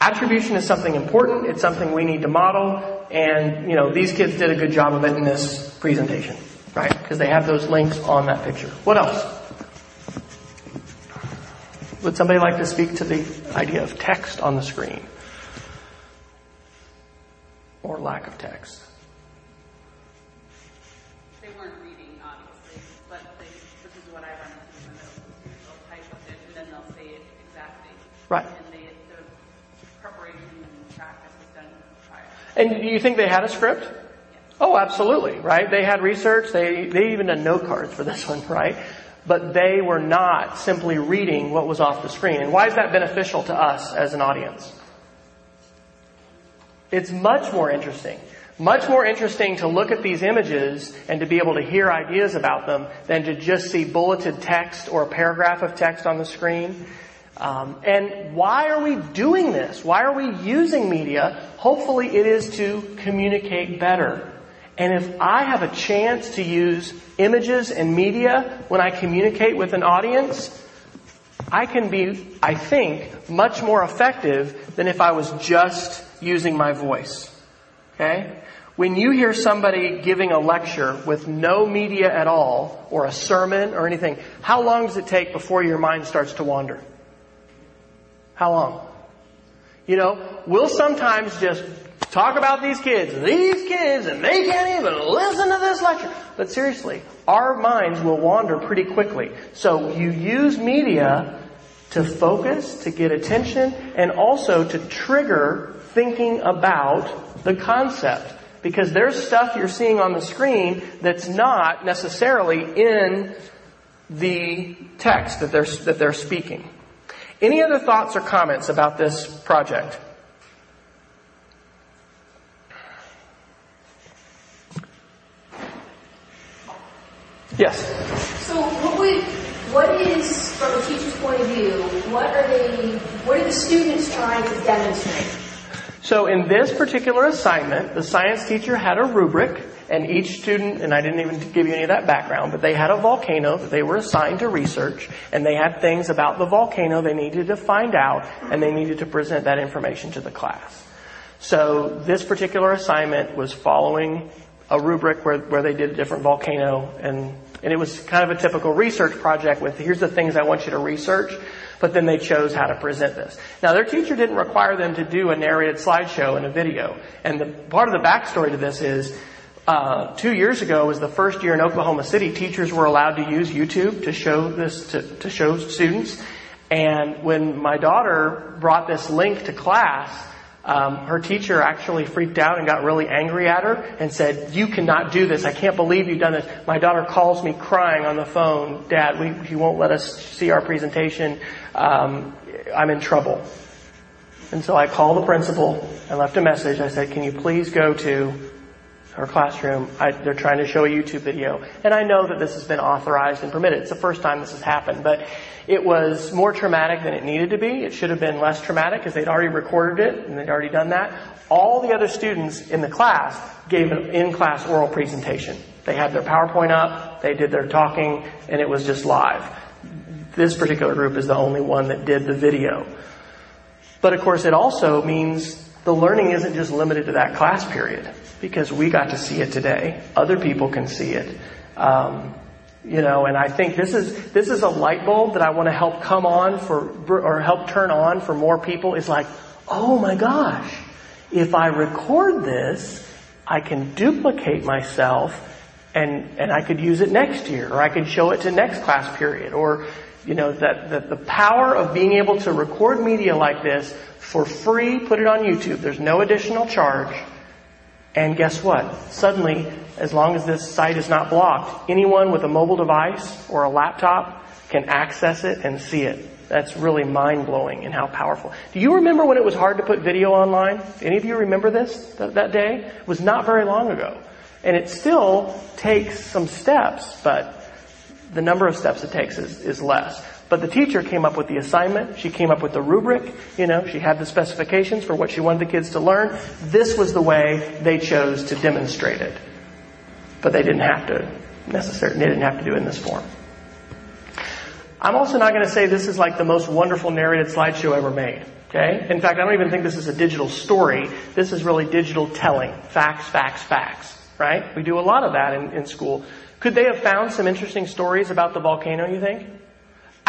attribution is something important. It's something we need to model, and you know these kids did a good job of it in this presentation, right? Because they have those links on that picture. What else? Would somebody like to speak to the idea of text on the screen? Or lack of text? Right. And do you think they had a script? Yes. Oh, absolutely, right? They had research. They, they even had note cards for this one, right? But they were not simply reading what was off the screen. And why is that beneficial to us as an audience? It's much more interesting. Much more interesting to look at these images and to be able to hear ideas about them than to just see bulleted text or a paragraph of text on the screen. Um, and why are we doing this? Why are we using media? Hopefully it is to communicate better. And if I have a chance to use images and media when I communicate with an audience, I can be, I think, much more effective than if I was just using my voice. Okay? When you hear somebody giving a lecture with no media at all, or a sermon or anything, how long does it take before your mind starts to wander? How long? You know, we'll sometimes just talk about these kids, these kids, and they can't even listen to this lecture. But seriously, our minds will wander pretty quickly. So you use media to focus, to get attention, and also to trigger thinking about the concept. Because there's stuff you're seeing on the screen that's not necessarily in the text that they're, that they're speaking. Any other thoughts or comments about this project? Yes. So what would what is from a teacher's point of view, what are they what are the students trying to demonstrate? So in this particular assignment, the science teacher had a rubric and each student, and I didn't even give you any of that background, but they had a volcano that they were assigned to research, and they had things about the volcano they needed to find out, and they needed to present that information to the class. So this particular assignment was following a rubric where, where they did a different volcano, and, and it was kind of a typical research project with here's the things I want you to research, but then they chose how to present this. Now their teacher didn't require them to do a narrated slideshow and a video, and the part of the backstory to this is uh, two years ago was the first year in Oklahoma City. Teachers were allowed to use YouTube to show this to, to show students. And when my daughter brought this link to class, Um, her teacher actually freaked out and got really angry at her and said, "You cannot do this. I can't believe you've done this." My daughter calls me crying on the phone, "Dad, we, he won't let us see our presentation. Um, I'm in trouble." And so I called the principal and left a message. I said, "Can you please go to her classroom. I, they're trying to show a YouTube video. And I know that this has been authorized and permitted. It's the first time this has happened, but it was more traumatic than it needed to be. It should have been less traumatic because they'd already recorded it and they'd already done that. All the other students in the class gave an in-class oral presentation. They had their PowerPoint up, they did their talking, and it was just live. This particular group is the only one that did the video. But of course it also means the learning isn't just limited to that class period because we got to see it today. Other people can see it. Um, you know, and I think this is this is a light bulb that I want to help come on for or help turn on for more people. Is like, oh my gosh, if I record this, I can duplicate myself, and and I could use it next year, or I could show it to next class period, or you know that that the power of being able to record media like this for free, put it on YouTube. There's no additional charge and guess what? Suddenly, as long as this site is not blocked, anyone with a mobile device or a laptop can access it and see it. That's really mind blowing and how powerful. Do you remember when it was hard to put video online? Any of you remember this that, that day? It was not very long ago. And it still takes some steps, but the number of steps it takes is, is less. But the teacher came up with the assignment. She came up with the rubric. You know, she had the specifications for what she wanted the kids to learn. This was the way they chose to demonstrate it. But they didn't have to necessarily, they didn't have to do it in this form. I'm also not going to say this is like the most wonderful narrated slideshow ever made. Okay? In fact, I don't even think this is a digital story. This is really digital telling. Facts, facts, facts. Right? We do a lot of that in, in school. Could they have found some interesting stories about the volcano, you think?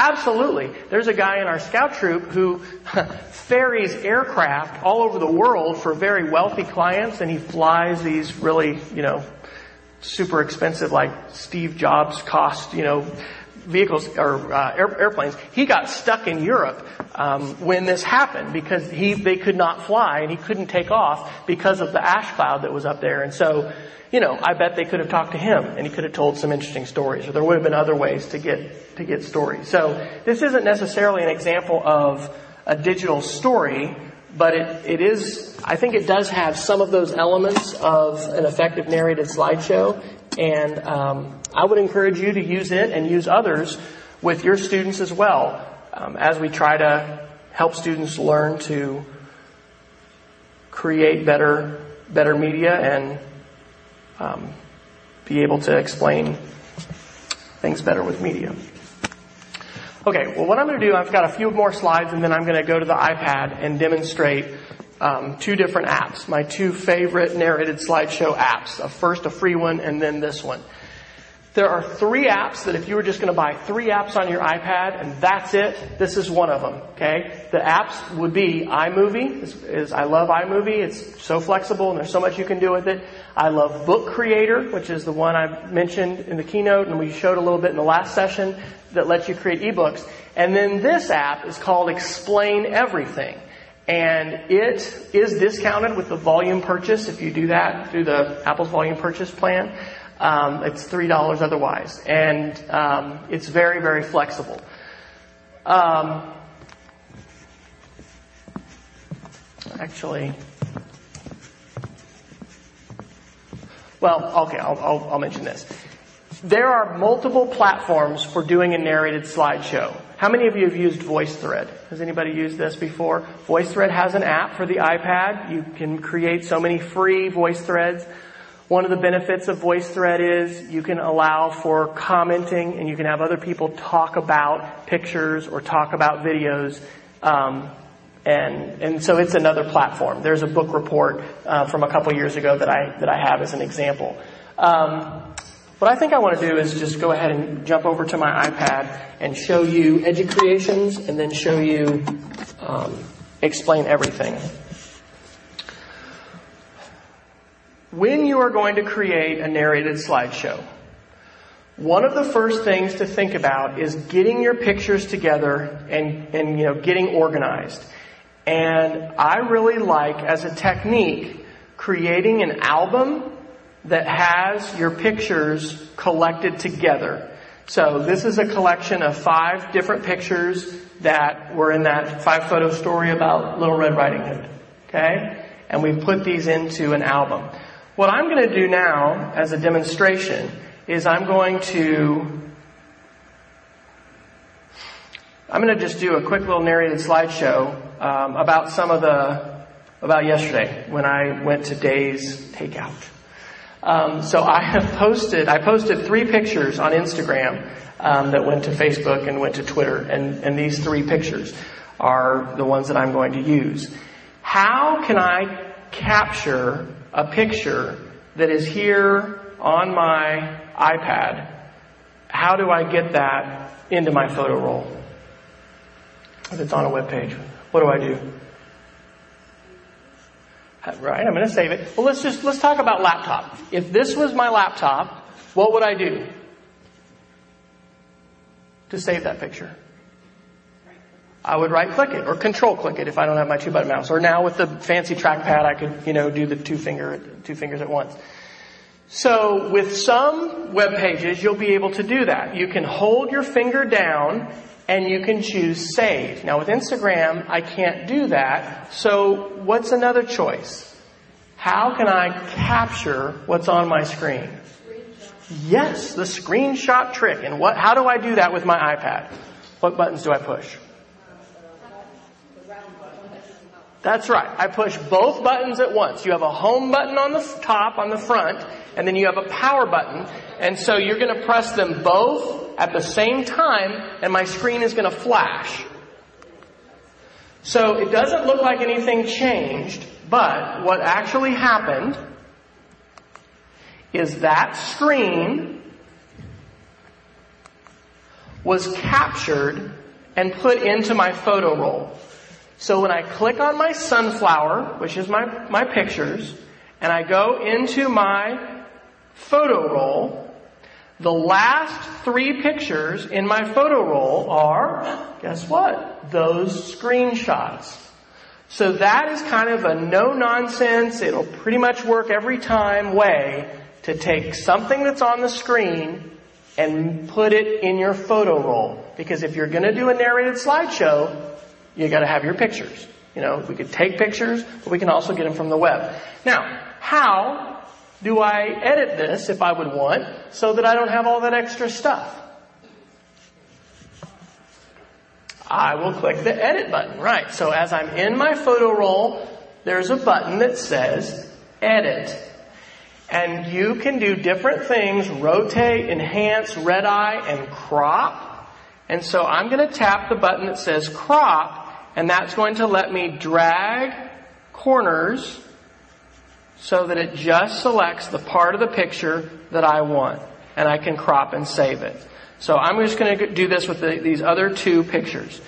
Absolutely. There's a guy in our scout troop who ferries aircraft all over the world for very wealthy clients and he flies these really, you know, super expensive like Steve Jobs cost, you know, vehicles or uh, air, airplanes. He got stuck in Europe um, when this happened because he they could not fly and he couldn't take off because of the ash cloud that was up there. And so you know, I bet they could have talked to him and he could have told some interesting stories or there would have been other ways to get, to get stories. So this isn't necessarily an example of a digital story, but it, it is, I think it does have some of those elements of an effective narrated slideshow and um, I would encourage you to use it and use others with your students as well um, as we try to help students learn to create better, better media and um, be able to explain things better with media. Okay, well what I'm going to do, I've got a few more slides and then I'm going to go to the iPad and demonstrate um, two different apps, my two favorite narrated slideshow apps. First a free one and then this one. There are three apps that if you were just going to buy three apps on your iPad and that's it, this is one of them. Okay, the apps would be iMovie. Is, is I love iMovie. It's so flexible and there's so much you can do with it. I love Book Creator, which is the one I mentioned in the keynote and we showed a little bit in the last session that lets you create ebooks. And then this app is called Explain Everything. And it is discounted with the volume purchase if you do that through the Apple's volume purchase plan. Um, it's three dollars otherwise, and um, it's very very flexible. Um, actually, well, okay, I'll, I'll, I'll mention this. There are multiple platforms for doing a narrated slideshow. How many of you have used VoiceThread? Has anybody used this before? VoiceThread has an app for the iPad. You can create so many free VoiceThreads. One of the benefits of VoiceThread is you can allow for commenting and you can have other people talk about pictures or talk about videos. Um, and, and so it's another platform. There's a book report uh, from a couple years ago that I, that I have as an example. Um, what I think I want to do is just go ahead and jump over to my iPad and show you EduCreations and then show you um, explain everything. When you are going to create a narrated slideshow, one of the first things to think about is getting your pictures together and, and you know, getting organized. And I really like, as a technique, creating an album that has your pictures collected together. So this is a collection of five different pictures that were in that five photo story about Little Red Riding Hood. Okay? And we put these into an album. What I'm going to do now as a demonstration is I'm going to I'm going to just do a quick little narrated slideshow um, about some of the about yesterday when I went to Days Takeout. Um, so I have posted I posted three pictures on Instagram um, that went to Facebook and went to Twitter, and, and these three pictures are the ones that I'm going to use. How can I capture a picture that is here on my iPad? How do I get that into my photo roll? if it's on a web page. What do I do? Right, I'm going to save it. Well, let's just let's talk about laptop. If this was my laptop, what would I do to save that picture? I would right click it or control click it if I don't have my two button mouse. Or now with the fancy trackpad, I could, you know, do the two finger, two fingers at once. So with some web pages, you'll be able to do that. You can hold your finger down and you can choose save. Now with Instagram, I can't do that. So what's another choice? How can I capture what's on my screen? Yes, the screenshot trick. And what, how do I do that with my iPad? What buttons do I push? That's right. I push both buttons at once. You have a home button on the top, on the front, and then you have a power button. And so you're going to press them both at the same time and my screen is going to flash. So it doesn't look like anything changed, but what actually happened is that screen was captured and put into my photo roll. So when I click on my sunflower, which is my, my pictures, and I go into my photo roll, the last three pictures in my photo roll are, guess what? Those screenshots. So that is kind of a no nonsense, it'll pretty much work every time way to take something that's on the screen and put it in your photo roll. Because if you're gonna do a narrated slideshow, you gotta have your pictures. You know, we could take pictures, but we can also get them from the web. Now, how do I edit this if I would want so that I don't have all that extra stuff? I will click the edit button. Right. So as I'm in my photo roll, there's a button that says edit. And you can do different things, rotate, enhance, red eye, and crop. And so I'm going to tap the button that says crop, and that's going to let me drag corners so that it just selects the part of the picture that I want and I can crop and save it. So I'm just going to do this with the, these other two pictures.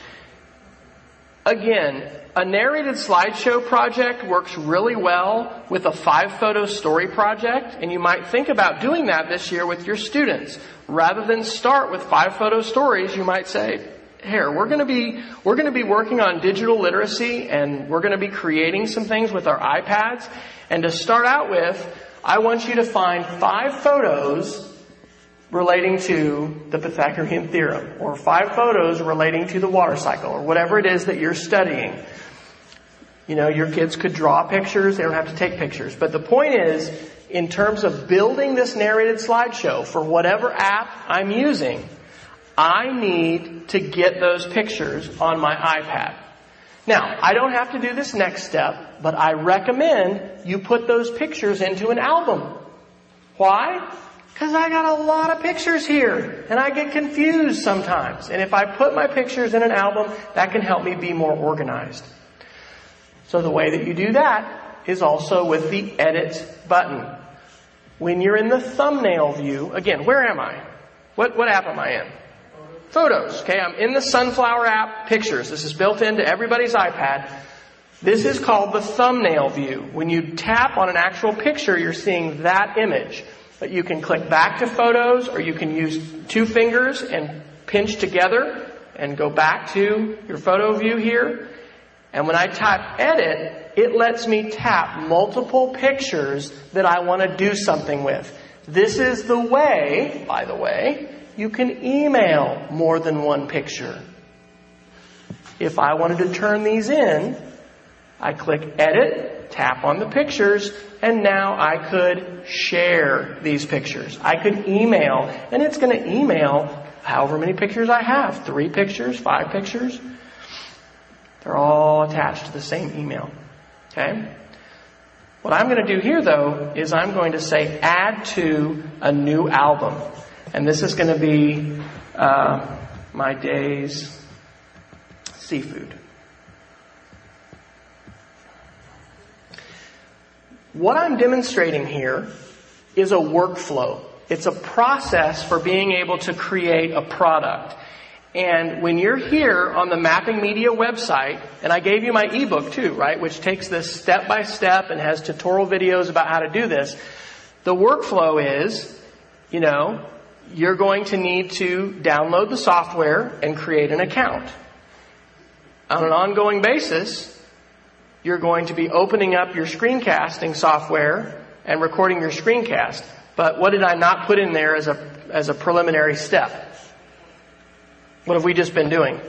Again, a narrated slideshow project works really well with a five photo story project, and you might think about doing that this year with your students. Rather than start with five photo stories, you might say, here, we're gonna be, we're gonna be working on digital literacy and we're gonna be creating some things with our iPads and to start out with, I want you to find five photos relating to the Pythagorean theorem, or five photos relating to the water cycle, or whatever it is that you're studying. You know, your kids could draw pictures, they don't have to take pictures. But the point is, in terms of building this narrated slideshow for whatever app I'm using, I need to get those pictures on my iPad. Now, I don't have to do this next step, but I recommend you put those pictures into an album. Why? Because I got a lot of pictures here, and I get confused sometimes. And if I put my pictures in an album, that can help me be more organized. So the way that you do that is also with the edit button. When you're in the thumbnail view, again, where am I? What, what app am I in? Photos. Okay, I'm in the Sunflower app, Pictures. This is built into everybody's iPad. This is called the thumbnail view. When you tap on an actual picture, you're seeing that image. But you can click back to photos or you can use two fingers and pinch together and go back to your photo view here. And when I tap edit, it lets me tap multiple pictures that I want to do something with. This is the way, by the way, you can email more than one picture. If I wanted to turn these in, I click edit, tap on the pictures, and now I could share these pictures. I could email, and it's going to email however many pictures I have. Three pictures, five pictures. They're all attached to the same email. Okay? What I'm going to do here though is I'm going to say add to a new album. And this is going to be uh, my day's seafood. What I'm demonstrating here is a workflow. It's a process for being able to create a product. And when you're here on the Mapping Media website, and I gave you my ebook too, right, which takes this step by step and has tutorial videos about how to do this, the workflow is, you know, you're going to need to download the software and create an account. On an ongoing basis, you're going to be opening up your screencasting software and recording your screencast. But what did I not put in there as a, as a preliminary step? What have we just been doing?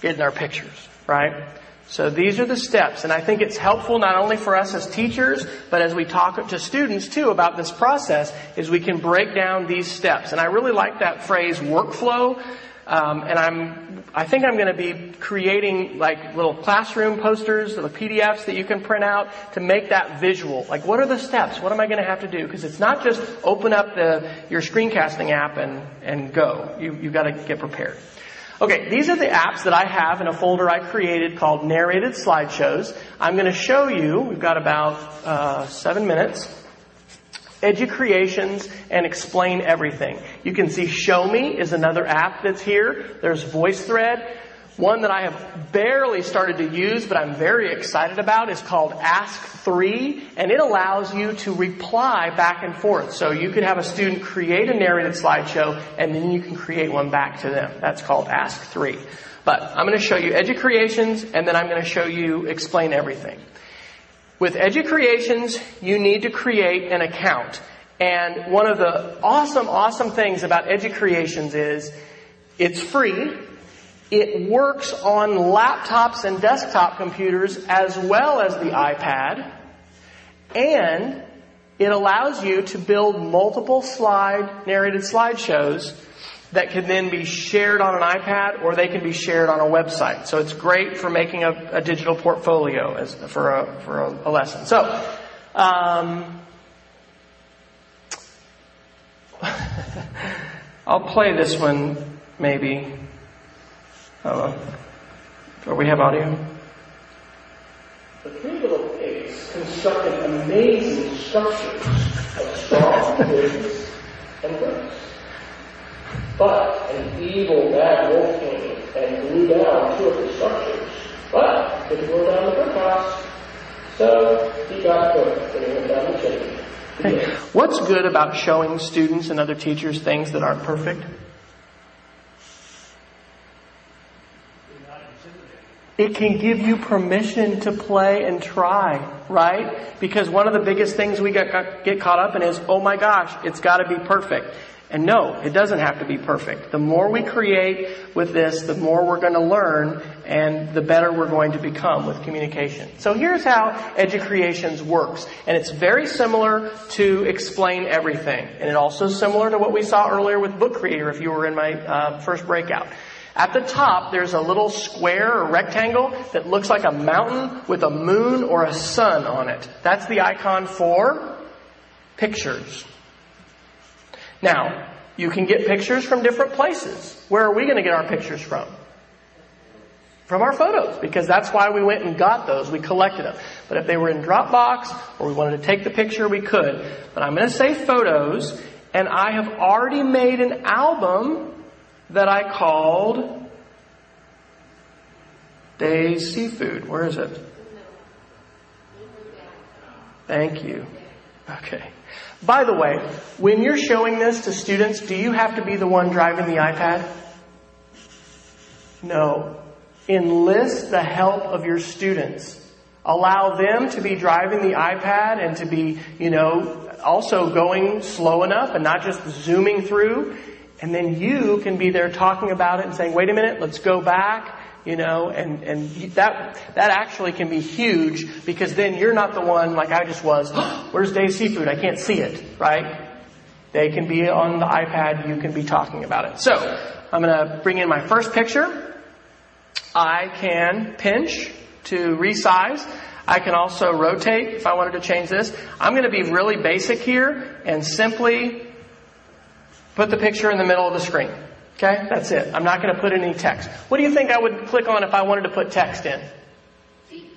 Getting our pictures, right? So these are the steps, and I think it's helpful not only for us as teachers, but as we talk to students too about this process, is we can break down these steps. And I really like that phrase, workflow, um, and I'm, I think I'm going to be creating like little classroom posters, the PDFs that you can print out to make that visual. Like, what are the steps? What am I going to have to do? Because it's not just open up the your screencasting app and and go. You you got to get prepared. Okay, these are the apps that I have in a folder I created called Narrated Slideshows. I'm going to show you. We've got about uh, seven minutes. Educreations and Explain Everything. You can see Show Me is another app that's here. There's VoiceThread. One that I have barely started to use, but I'm very excited about is called Ask3, and it allows you to reply back and forth. So you could have a student create a narrated slideshow, and then you can create one back to them. That's called Ask3. But I'm going to show you Educreations, and then I'm going to show you Explain Everything. With Educreations, you need to create an account. And one of the awesome, awesome things about Educreations is it's free. It works on laptops and desktop computers as well as the iPad. And it allows you to build multiple slide, narrated slideshows that can then be shared on an iPad or they can be shared on a website. So it's great for making a, a digital portfolio as, for a, for a, a lesson. So, um, I'll play this one maybe. Uh, do we have audio? The three little pigs constructed amazing structures of straw, twigs, and bricks. But an evil bad wolf came and blew down two of the structures. But didn't blow down the brick house. So he got cooked and he went down the chimney. Hey, what's good about showing students and other teachers things that aren't perfect? It can give you permission to play and try, right? Because one of the biggest things we get, get caught up in is, oh my gosh, it's gotta be perfect. And no, it doesn't have to be perfect. The more we create with this, the more we're going to learn and the better we're going to become with communication. So here's how Educreations works. And it's very similar to Explain Everything. And it's also similar to what we saw earlier with Book Creator if you were in my uh, first breakout. At the top, there's a little square or rectangle that looks like a mountain with a moon or a sun on it. That's the icon for pictures. Now, you can get pictures from different places. Where are we going to get our pictures from? From our photos, because that's why we went and got those. We collected them. But if they were in Dropbox or we wanted to take the picture, we could. But I'm going to say photos, and I have already made an album that I called Days Seafood. Where is it? Thank you. Okay. By the way, when you're showing this to students, do you have to be the one driving the iPad? No. enlist the help of your students. Allow them to be driving the iPad and to be, you know, also going slow enough and not just zooming through. And then you can be there talking about it and saying, wait a minute, let's go back, you know, and, and that, that actually can be huge because then you're not the one like I just was, where's Day's Seafood? I can't see it, right? They can be on the iPad, you can be talking about it. So, I'm gonna bring in my first picture. I can pinch to resize. I can also rotate if I wanted to change this. I'm to be really basic here and simply put the picture in the middle of the screen. Okay? That's it. I'm not going to put any text. What do you think I would click on if I wanted to put text in?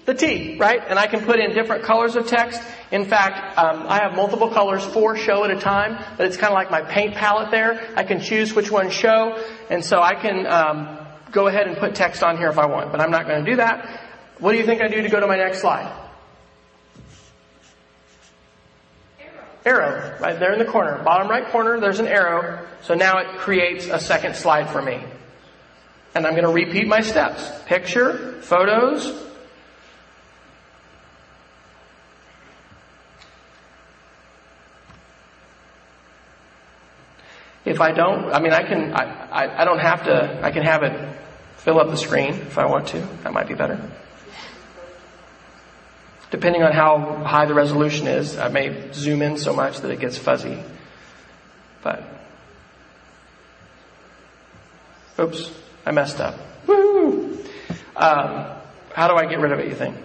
The T, right? And I can put in different colors of text. In fact, um, I have multiple colors, four show at a time, but it's kind of like my paint palette there. I can choose which ones show, and so I can um, go ahead and put text on here if I want, but I'm not going to do that. What do you think I do to go to my next slide? Arrow, right there in the corner. Bottom right corner, there's an arrow. So now it creates a second slide for me. And I'm going to repeat my steps. Picture, photos. If I don't, I mean, I can, I, I, I don't have to, I can have it fill up the screen if I want to. That might be better. Depending on how high the resolution is, I may zoom in so much that it gets fuzzy. But, oops, I messed up. Woo! Um, how do I get rid of it, you think?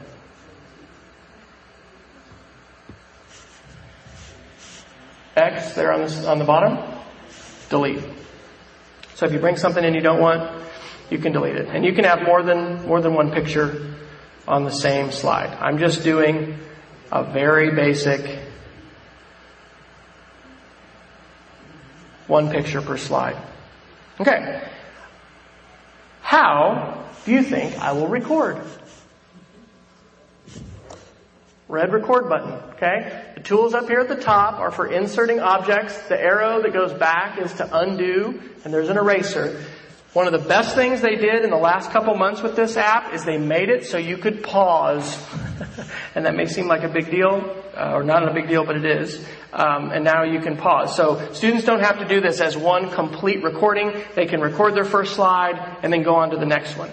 X there on, this, on the bottom, delete. So if you bring something in you don't want, you can delete it. And you can have more than, more than one picture on the same slide. I'm just doing a very basic one picture per slide. Okay. How do you think I will record? Red record button, okay? The tools up here at the top are for inserting objects. The arrow that goes back is to undo, and there's an eraser. One of the best things they did in the last couple months with this app is they made it so you could pause. and that may seem like a big deal, uh, or not a big deal, but it is. Um, and now you can pause. So students don't have to do this as one complete recording. They can record their first slide and then go on to the next one.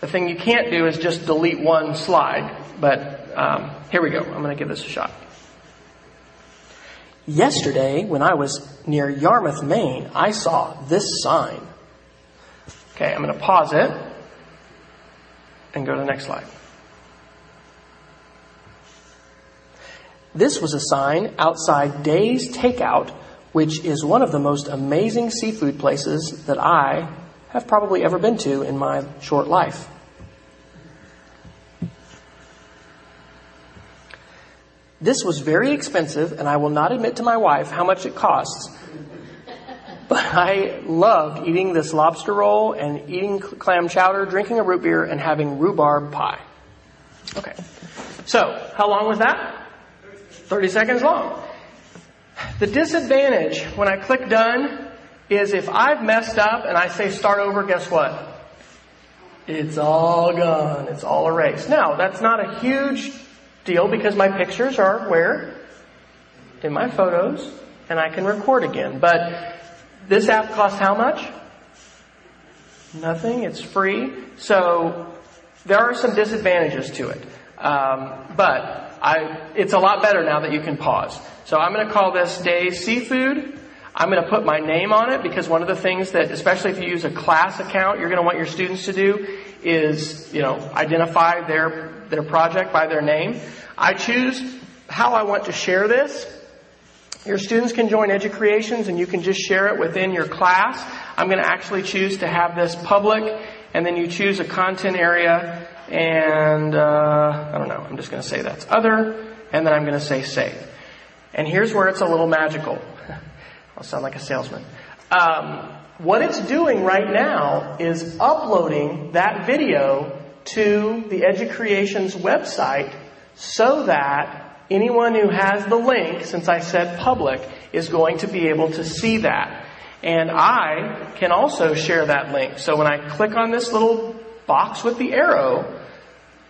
The thing you can't do is just delete one slide. But um, here we go. I'm going to give this a shot. Yesterday, when I was near Yarmouth, Maine, I saw this sign. Okay, I'm going to pause it and go to the next slide. This was a sign outside Day's Takeout, which is one of the most amazing seafood places that I have probably ever been to in my short life. This was very expensive, and I will not admit to my wife how much it costs. But I loved eating this lobster roll and eating clam chowder, drinking a root beer, and having rhubarb pie. Okay. So, how long was that? 30 seconds long. The disadvantage when I click done is if I've messed up and I say start over, guess what? It's all gone. It's all erased. Now, that's not a huge deal because my pictures are where? In my photos, and I can record again. But this app costs how much? Nothing. It's free. So there are some disadvantages to it. Um, but I, it's a lot better now that you can pause. So I'm going to call this day Seafood. I'm going to put my name on it because one of the things that, especially if you use a class account, you're going to want your students to do is, you know, identify their, their project by their name. I choose how I want to share this. Your students can join EduCreations and you can just share it within your class. I'm going to actually choose to have this public and then you choose a content area and, uh, I don't know, I'm just going to say that's other and then I'm going to say save. And here's where it's a little magical. I'll sound like a salesman. Um, what it's doing right now is uploading that video to the EduCreations website so that anyone who has the link, since I said public, is going to be able to see that. And I can also share that link. So when I click on this little box with the arrow,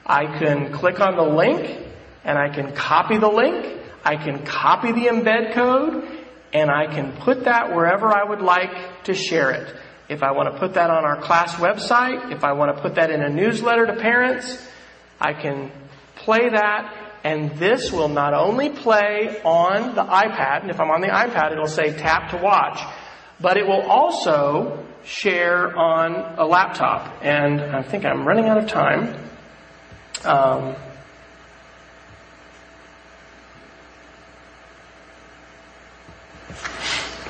I can click on the link and I can copy the link, I can copy the embed code, and I can put that wherever I would like to share it. If I want to put that on our class website, if I want to put that in a newsletter to parents, I can play that and this will not only play on the iPad, and if I'm on the iPad it'll say tap to watch, but it will also share on a laptop. And I think I'm running out of time. Um,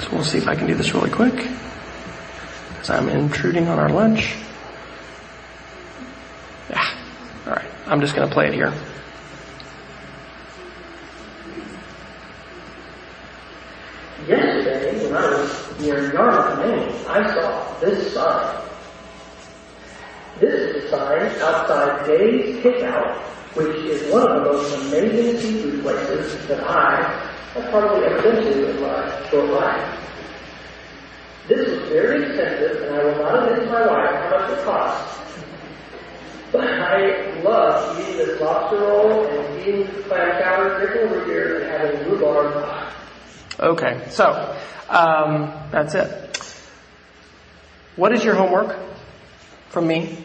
so we'll see if I can do this really quick. Because I'm intruding on our lunch. Yeah. Alright. I'm just going to play it here. Yesterday, when I was near Yarmouth, Maine, I saw this sign. This is a sign outside Day's Takeout, which is one of the most amazing seafood places that I have probably ever been to in my short life. This was very expensive, and I will not admit to my wife how much it cost. But I love eating this lobster roll and eating clam chowder, drinking over here, and having rhubarb pie. Okay, so um, that's it. What is your homework from me?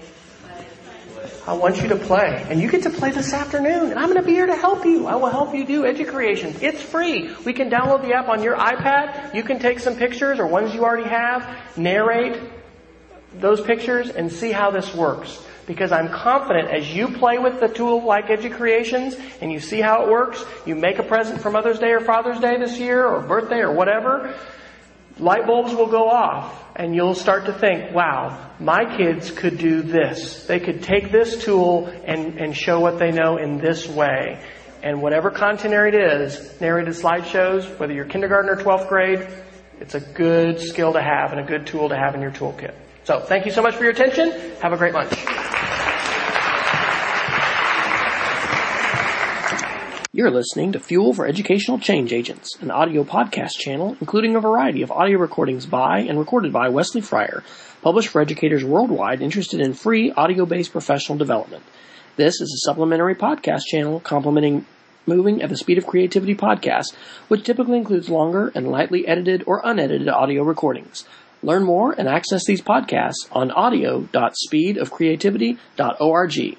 I want you to play, and you get to play this afternoon, and I'm going to be here to help you. I will help you do EduCreations. It's free. We can download the app on your iPad. You can take some pictures or ones you already have, narrate those pictures, and see how this works because I'm confident as you play with the tool like EduCreations and you see how it works, you make a present for Mother's Day or Father's Day this year or birthday or whatever, light bulbs will go off and you'll start to think, wow, my kids could do this. They could take this tool and, and show what they know in this way. And whatever content area it is, narrated slideshows, whether you're kindergarten or 12th grade, it's a good skill to have and a good tool to have in your toolkit. So thank you so much for your attention. Have a great lunch. You're listening to Fuel for Educational Change Agents, an audio podcast channel including a variety of audio recordings by and recorded by Wesley Fryer, published for educators worldwide interested in free audio-based professional development. This is a supplementary podcast channel complementing Moving at the Speed of Creativity podcast, which typically includes longer and lightly edited or unedited audio recordings. Learn more and access these podcasts on audio.speedofcreativity.org.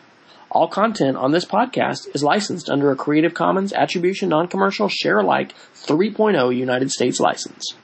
All content on this podcast is licensed under a Creative Commons Attribution Non-Commercial Share Alike 3.0 United States license.